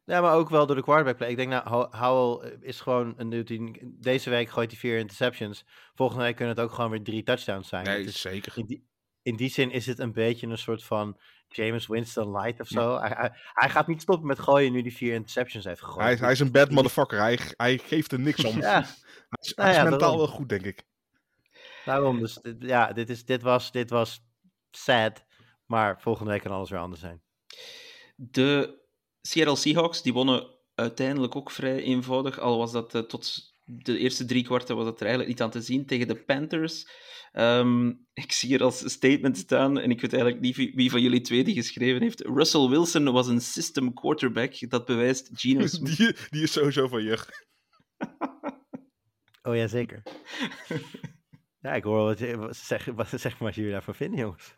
Ja, maar ook wel door de quarterback play. Ik denk, nou, Ho- Howell eh, is gewoon een dude die... Deze week gooit hij vier interceptions. Volgende week kunnen het ook gewoon weer drie touchdowns zijn. Nee, is- zeker. in, die, in die zin is het een beetje een soort van James Winston light of zo. Hij, hij, hij gaat niet stoppen met gooien nu hij vier interceptions heeft gegooid. Hij, hij is een bad motherfucker. Hij, hij geeft er niks om. Ja, Hij is, Nou hij is ja, mentaal daarom. wel goed, denk ik. daarom. Dus ja, dit, is, dit, was, dit was sad. Maar volgende week kan alles weer anders zijn. De Seattle Seahawks die wonnen uiteindelijk ook vrij eenvoudig, al was dat eh, tot de eerste drie kwarten was dat er eigenlijk niet aan te zien tegen de Panthers. Ehm, ik zie hier als statement staan, en ik weet eigenlijk niet wie, wie van jullie twee die geschreven heeft. Russell Wilson was een system quarterback. Dat bewijst Geno Smith. Die, die is sowieso van je. Oh ja, zeker. ja, ik hoor wat, zeg, wat, zeg maar wat jullie daarvan vinden, jongens.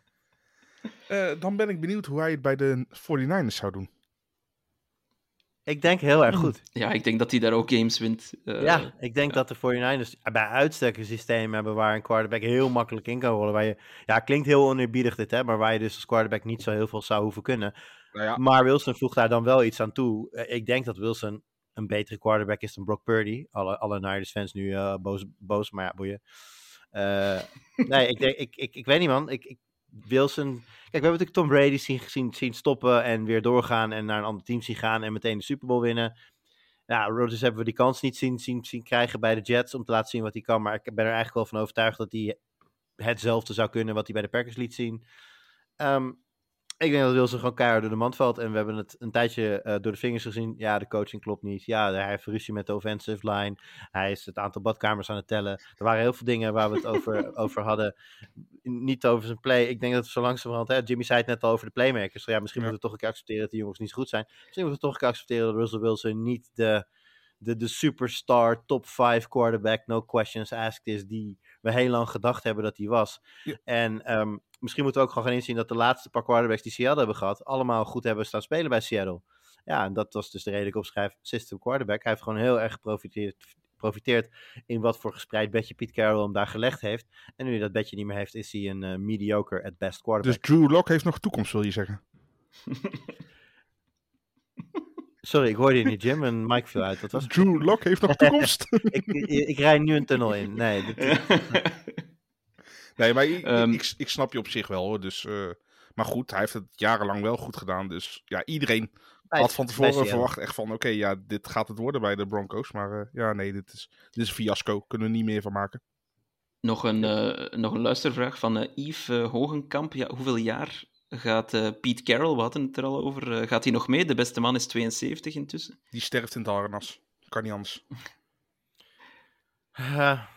Eh, dan ben ik benieuwd hoe hij het bij de 49ers zou doen. Ik denk heel erg goed. Ja, ik denk dat hij daar ook games wint. Eh, ja, ik denk dat de 49ers bij uitstek een systeem hebben waar een quarterback heel makkelijk in kan rollen. Waar je, ja, klinkt heel oneerbiedig dit, hè, maar waar je dus als quarterback niet zo heel veel zou hoeven kunnen. Nou ja, Maar Wilson voegt daar dan wel iets aan toe. Eh, Ik denk dat Wilson een betere quarterback is dan Brock Purdy. Alle, alle Niners fans nu eh, boos, boos, maar ja, boeien. Eh, nee, ik, denk, ik, ik, ik weet niet, man. Ik, ik, Wilson... Kijk, we hebben natuurlijk Tom Brady zien, zien, stoppen en weer doorgaan en naar een ander team zien gaan en meteen de Super Bowl winnen. Ja, Rodgers hebben we die kans niet zien, zien, krijgen bij de Jets om te laten zien wat hij kan. Maar ik ben er eigenlijk wel van overtuigd dat hij hetzelfde zou kunnen wat hij bij de Packers liet zien. Ehm, ik denk dat Wilson gewoon keihard door de mand valt. En we hebben het een tijdje eh, door de vingers gezien. Ja, de coaching klopt niet. Ja, hij heeft ruzie met de offensive line. Hij is het aantal badkamers aan het tellen. Er waren heel veel dingen waar we het over, over hadden. Niet over zijn play. Ik denk dat we zo langzamerhand... Hè, Jimmy zei het net al over de playmakers. Ja, misschien Ja. moeten we toch een keer accepteren dat die jongens niet zo goed zijn. Misschien moeten we toch een keer accepteren dat Russell Wilson niet de, de, de superstar, top 5 quarterback, no questions asked is, die we heel lang gedacht hebben dat hij was. Ja. En ehm, misschien moeten we ook gewoon gaan inzien dat de laatste paar quarterbacks die Seattle hebben gehad, allemaal goed hebben staan spelen bij Seattle. Ja, en dat was dus de reden dat ik opschrijf system quarterback. Hij heeft gewoon heel erg geprofiteerd profiteert in wat voor gespreid bedje Pete Carroll hem daar gelegd heeft. En nu hij dat bedje niet meer heeft, is hij een eh, mediocre at best dus quarterback. Drew Lock heeft nog toekomst, wil je zeggen? Sorry, ik hoorde je niet, Jim. En Mike viel uit. Dat was Drew Lock heeft nog toekomst? ik, ik, ik rijd nu een tunnel in. Nee, dit, nee, maar ik, Ehm. ik, ik snap je op zich wel hoor. Dus, eh, maar goed, hij heeft het jarenlang wel goed gedaan. Dus ja, iedereen bij- had van tevoren verwacht echt van... Oké, ja, dit gaat het worden bij de Broncos. Maar eh, ja, nee, dit is, dit is een fiasco. Kunnen we niet meer van maken. Nog een, eh, nog een luistervraag van eh, Yves Hogenkamp. Ja, hoeveel jaar gaat eh Pete Carroll, we hadden het er al over, gaat hij nog mee? De beste man is 72 intussen. Die sterft in het harnas. Kan niet anders.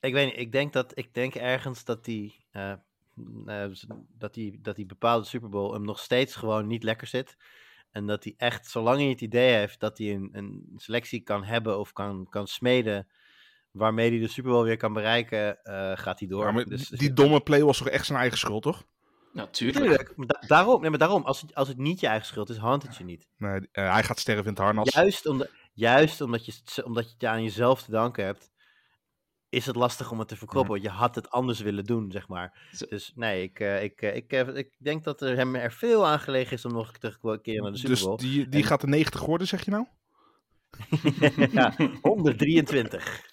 ik weet niet, ik denk, dat, ik denk ergens dat die, eh, eh, z- dat die, dat die bepaalde Super Bowl hem nog steeds gewoon niet lekker zit. En dat hij echt, zolang hij het idee heeft dat hij een, een selectie kan hebben of kan, kan smeden, waarmee hij de Super Bowl weer kan bereiken, eh, gaat hij door. Ja, maar Dus- die, domme play was toch echt zijn eigen schuld, toch? Natuurlijk. Da- daarom, nee, maar daarom als, het, als het niet je eigen schuld is, handt het je niet. Nee, eh, hij gaat sterven in het harnas. Juist, omdat, juist omdat, je, omdat je het aan jezelf te danken hebt, is het lastig om het te verkroppen. Want je had het anders willen doen, zeg maar. Dus nee, ik, eh, ik, eh, ik, ik denk dat er hem er veel aan gelegen is om nog terug te keren naar de Super dus Bowl. die, die En- gaat de 90 worden, zeg je nou? ja, 123.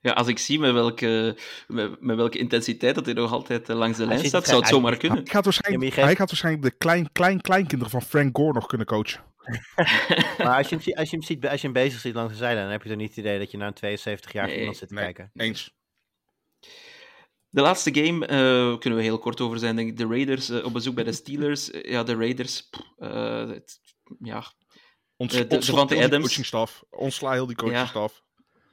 Ja, als ik zie met welke, met, met welke intensiteit dat hij nog altijd eh, langs de lijn staat, zou het zomaar kunnen. Hij gaat waarschijnlijk, hij gaat waarschijnlijk de klein, klein, kleinkinderen van Frank Gore nog kunnen coachen. Maar als je, hem, als, je hem ziet, als je hem bezig ziet langs de zijlijn, dan heb je dan niet het idee dat je naar een 72-jarige Nee, iemand zit te Nee, kijken. eens. De laatste game eh, kunnen we heel kort over zijn, denk ik. De Raiders eh, op bezoek bij de Steelers. Eh, ja, de Raiders, pff, eh, het- ja, Ons, de- ontsla Devante heel die Adams. coachingstaf. Ontsla heel die coachingstaf.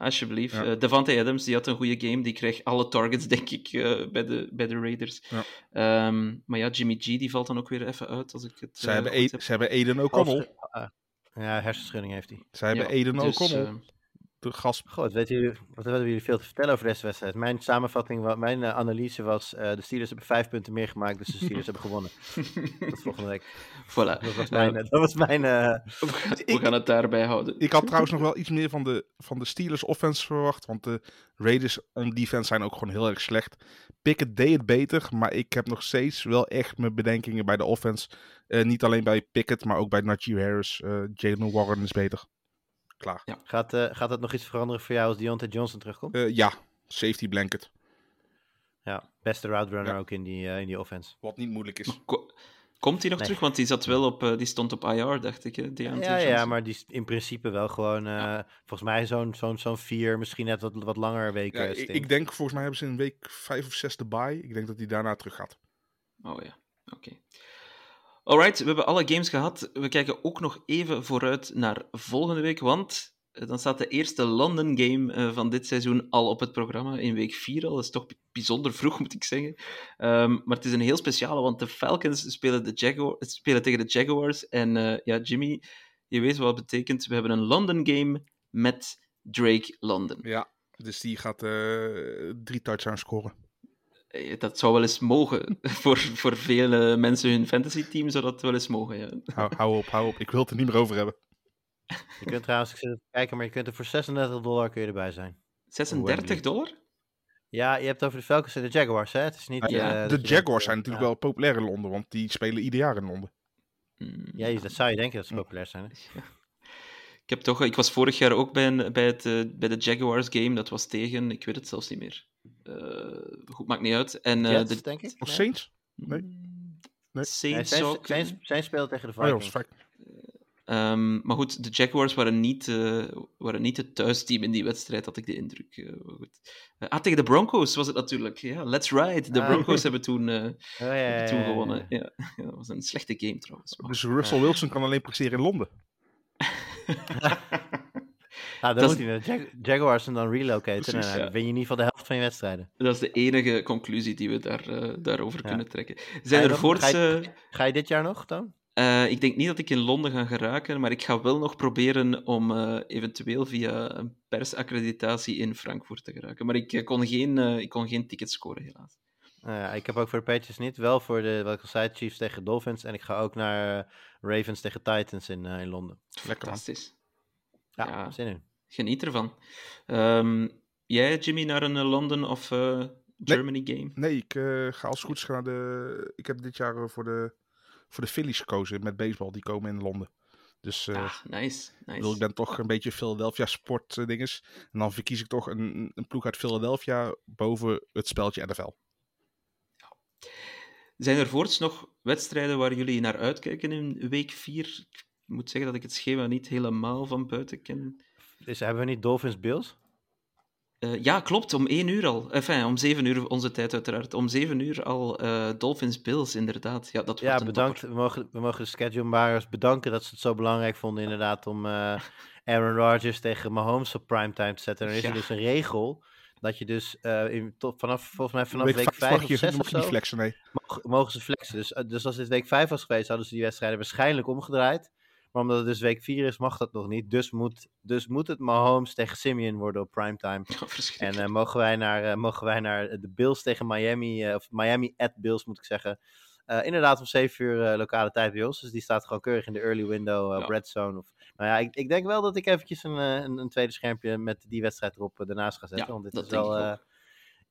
Alsjeblieft. Ja. Eh, Devante Adams, die had een goede game. Die kreeg alle targets, denk ik, eh, bij, de, bij de Raiders. Ja. Ehm, maar ja, Jimmy G die valt dan ook weer even uit, als ik het Ze, eh, hebben E- heb. ze hebben Eden O'Connell. Ah, ja, hersenschudding heeft hij. Ze hebben Ja, Eden dus, O'Connell. eh, de gast. Goed, wat weten jullie, wat hebben jullie veel te vertellen over deze wedstrijd? Mijn samenvatting, mijn eh, analyse was, eh, de Steelers hebben vijf punten meer gemaakt, dus de Steelers hebben gewonnen. Tot volgende week. voilà. Dat was Eh, mijn, dat was mijn eh, we, gaan, we gaan het daarbij houden. Ik had trouwens nog wel iets meer van de, van de Steelers offense verwacht. Want de Raiders on defense zijn ook gewoon heel erg slecht. Pickett deed het beter. Maar ik heb nog steeds wel echt mijn bedenkingen bij de offense. Eh, niet alleen bij Pickett, maar ook bij Najee Harris. Eh Jalen Warren is beter. Klaar. gaat, eh, gaat het nog iets veranderen voor jou als Deontay Johnson terugkomt? Eh, ja, safety blanket. Ja, beste route runner Ja. ook in die, eh, in die offense. Wat niet moeilijk is. Ko- Komt hij nog Nee. terug? Want die, zat wel op, eh, die stond op IR, dacht ik. Hè? Deontay Ja, ja, maar die is in principe wel gewoon, eh, volgens mij zo'n zo'n zo'n vier, misschien net wat, wat langer weken. Ja, ik, ik denk, volgens mij hebben ze in week 5 of 6 de bye. Ik denk dat hij daarna terug gaat. Oh ja, oké. Alright, we hebben alle games gehad. We kijken ook nog even vooruit naar volgende week, want eh, dan staat de eerste London game eh, van dit seizoen al op het programma, in week 4 al. Dat is toch bijzonder vroeg, moet ik zeggen. Ehm, maar het is een heel speciale, want de Falcons spelen, de Jaguar, spelen tegen de Jaguars. En eh, ja, Jimmy, je weet wat het betekent. We hebben een London game met Drake London. Ja, dus die gaat drie touchdowns scoren. Eh, Dat zou wel eens mogen. voor, voor vele mensen hun fantasy team zou dat wel eens mogen, ja. Hou, hou op, hou op. Ik wil het er niet meer over hebben. Je kunt trouwens, ik zit even kijken, maar je kunt er voor 36 dollar kun je erbij zijn. 36 dollar? Ja, je hebt het over de Falcons en de Jaguars, hè? Het is niet... Ah, ja, eh, de Jaguars zijn natuurlijk ja. wel populair in Londen, want die spelen ieder jaar in Londen. Mm. Ja, dat zou je denken dat ze populair zijn, hè? Ik, heb toch, ik was vorig jaar ook bij, een, bij, het, eh, bij de Jaguars game. Dat was tegen, ik weet het zelfs niet meer. Eh, goed, maakt niet uit. En, eh, Jets, de, denk ik? Of Nee? Saints? Nee. Nee. Saints Nee, spelen tegen de Oh ja, Vikings. fijn. Ehm, maar goed, de Jaguars waren niet, eh, waren niet het thuisteam in die wedstrijd, had ik de indruk. Eh, goed. Eh, ah, tegen de Broncos was het natuurlijk. Ja, let's ride. De Ah. Broncos hebben toen, eh, Oh, ja, ja, hebben toen gewonnen. ja. Ja. Ja, dat was een slechte game trouwens. maar- Dus Russell Wilson kan alleen presteren in Londen. Nou, dan Dat moet hij naar de Jag- Jaguars en dan relocaten. Precies, en dan ja. win je in ieder geval de helft van je wedstrijden. Dat is de enige conclusie die we daar, eh, daarover Ja. kunnen trekken. Ga Zijn je er voorts... ga je- Ga je dit jaar nog, dan? Eh, ik denk niet dat ik in Londen ga geraken, maar ik ga wel nog proberen om eh, eventueel via een persaccreditatie in Frankfurt te geraken. Maar ik, kon, geen, eh, ik kon geen ticket scoren, helaas. Nou ik heb ook voor de Patriots niet. Wel voor de, zei, Chiefs tegen Dolphins. En ik ga ook naar Ravens tegen Titans in, in Londen. Lekker. Fantastisch. Ja, Ja. zin in. Geniet ervan. Ehm, jij, Jimmy, naar een eh, London of eh, Germany game? Nee, ik eh, ga als het goed is gaan naar de... Ik heb dit jaar voor de, voor de Phillies gekozen met baseball. Die komen in Londen. Dus ah, nice. ik bedoel, nice. ik ben toch een beetje Philadelphia sport dinges. En dan verkies ik toch een, een ploeg uit Philadelphia boven het speltje NFL. Zijn er voorts nog wedstrijden waar jullie naar uitkijken in week 4? Ik moet zeggen dat ik het schema niet helemaal van buiten ken. Dus hebben we niet Dolphins Bills? Eh, ja, klopt. Om 1 uur al. Enfin, om 7 uur onze tijd uiteraard. Om 7 uur al eh, Dolphins Bills, inderdaad. Ja, dat wordt Ja, bedankt. We mogen, we mogen de schedule bedanken dat ze het zo belangrijk vonden inderdaad om eh, Aaron Rodgers tegen Mahomes op primetime te zetten. En dan is er dus een regel dat je dus eh, in, tot, vanaf, volgens mij vanaf week vijf 5 mag of je, 6 mag of je niet zo, flexen, nee. mogen, mogen ze flexen. Dus, dus als dit week 5 was geweest, hadden ze die wedstrijden waarschijnlijk omgedraaid. Maar omdat het dus week 4 is, mag dat nog niet. Dus moet, dus moet het Mahomes tegen Simeon worden op primetime. Ja, En eh, mogen, wij naar, eh, mogen wij naar de Bills tegen Miami, eh, of Miami at Bills moet ik zeggen. Eh, inderdaad om 7 uur eh, lokale tijd bij ons. Dus die staat gewoon keurig in de early window, eh, Ja. red zone. Of, nou ja, ik, ik denk wel dat ik eventjes een, eh, een, een tweede schermpje met die wedstrijd erop eh, daarnaast ga zetten. Ja, want dit is wel...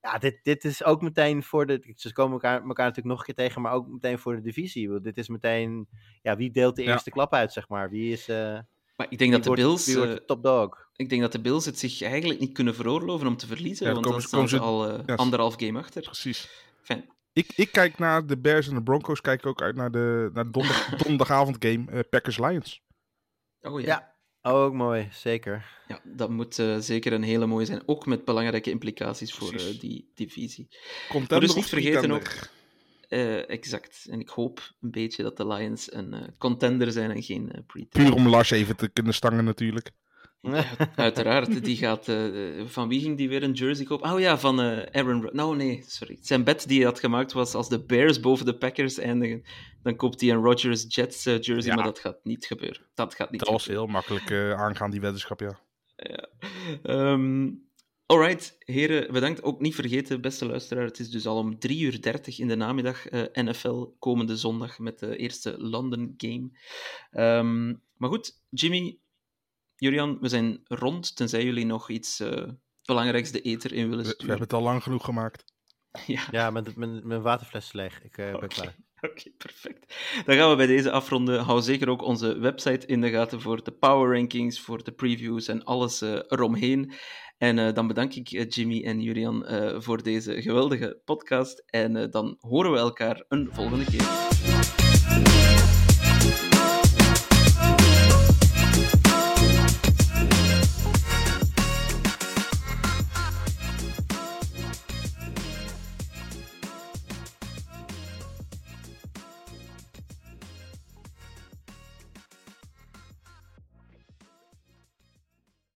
ja, dit, dit is ook meteen voor de... Ze komen elkaar, elkaar natuurlijk nog een keer tegen, maar ook meteen voor de divisie. Want Dit is meteen... Ja, wie deelt de Ja. eerste klap uit, zeg maar? Wie is... eh maar ik denk dat de wordt- Bills... Wie wordt eh, de top dog? ik denk dat de Bills het zich eigenlijk niet kunnen veroorloven om te verliezen. Ja, want dan staan ze- al eh, anderhalf game achter. Precies. Fijn. Ik, ik kijk naar de Bears en de Broncos. Kijk ook uit naar de, naar de donderdag, donderdagavond game eh, Packers-Lions. Oh ja. Ja. Ook mooi, zeker. Ja, dat moet eh, zeker een hele mooie zijn. Ook met belangrijke implicaties voor eh, die divisie. Contender dus niet vergeten pretender? Eh, exact. En ik hoop een beetje dat de Lions een eh, contender zijn en geen eh pretender. Puur om Lars even te kunnen stangen natuurlijk. Uiteraard, die gaat... eh, van wie ging die weer een jersey kopen? Oh ja, van eh, Aaron... Ro- Nou, nee, sorry. Zijn bet die hij had gemaakt was als de Bears boven de Packers eindigen, dan koopt hij een Rodgers Jets eh, jersey, Ja. maar dat gaat niet gebeuren. Dat gaat niet Dat was heel makkelijk aangaan, die weddenschap, ja. Ja. Ehm, alright, heren, bedankt. Ook niet vergeten, beste luisteraar, het is dus al om 3 uur 30 in de namiddag NFL komende zondag met de eerste London game. Ehm, maar goed, Jimmy, Julian, we zijn rond, tenzij jullie nog iets eh, belangrijks de eter in willen We, we sturen. hebben het al lang genoeg gemaakt. Ja, Ja, mijn, mijn, mijn waterfles is leeg. Ik eh, ben Oké. klaar. Oké, perfect. Dan gaan we bij deze afronden. Hou zeker ook onze website in de gaten voor de power rankings, voor de previews en alles eh, eromheen. En eh, dan bedank ik Jimmy en Julian eh, voor deze geweldige podcast. En eh, dan horen we elkaar een volgende keer.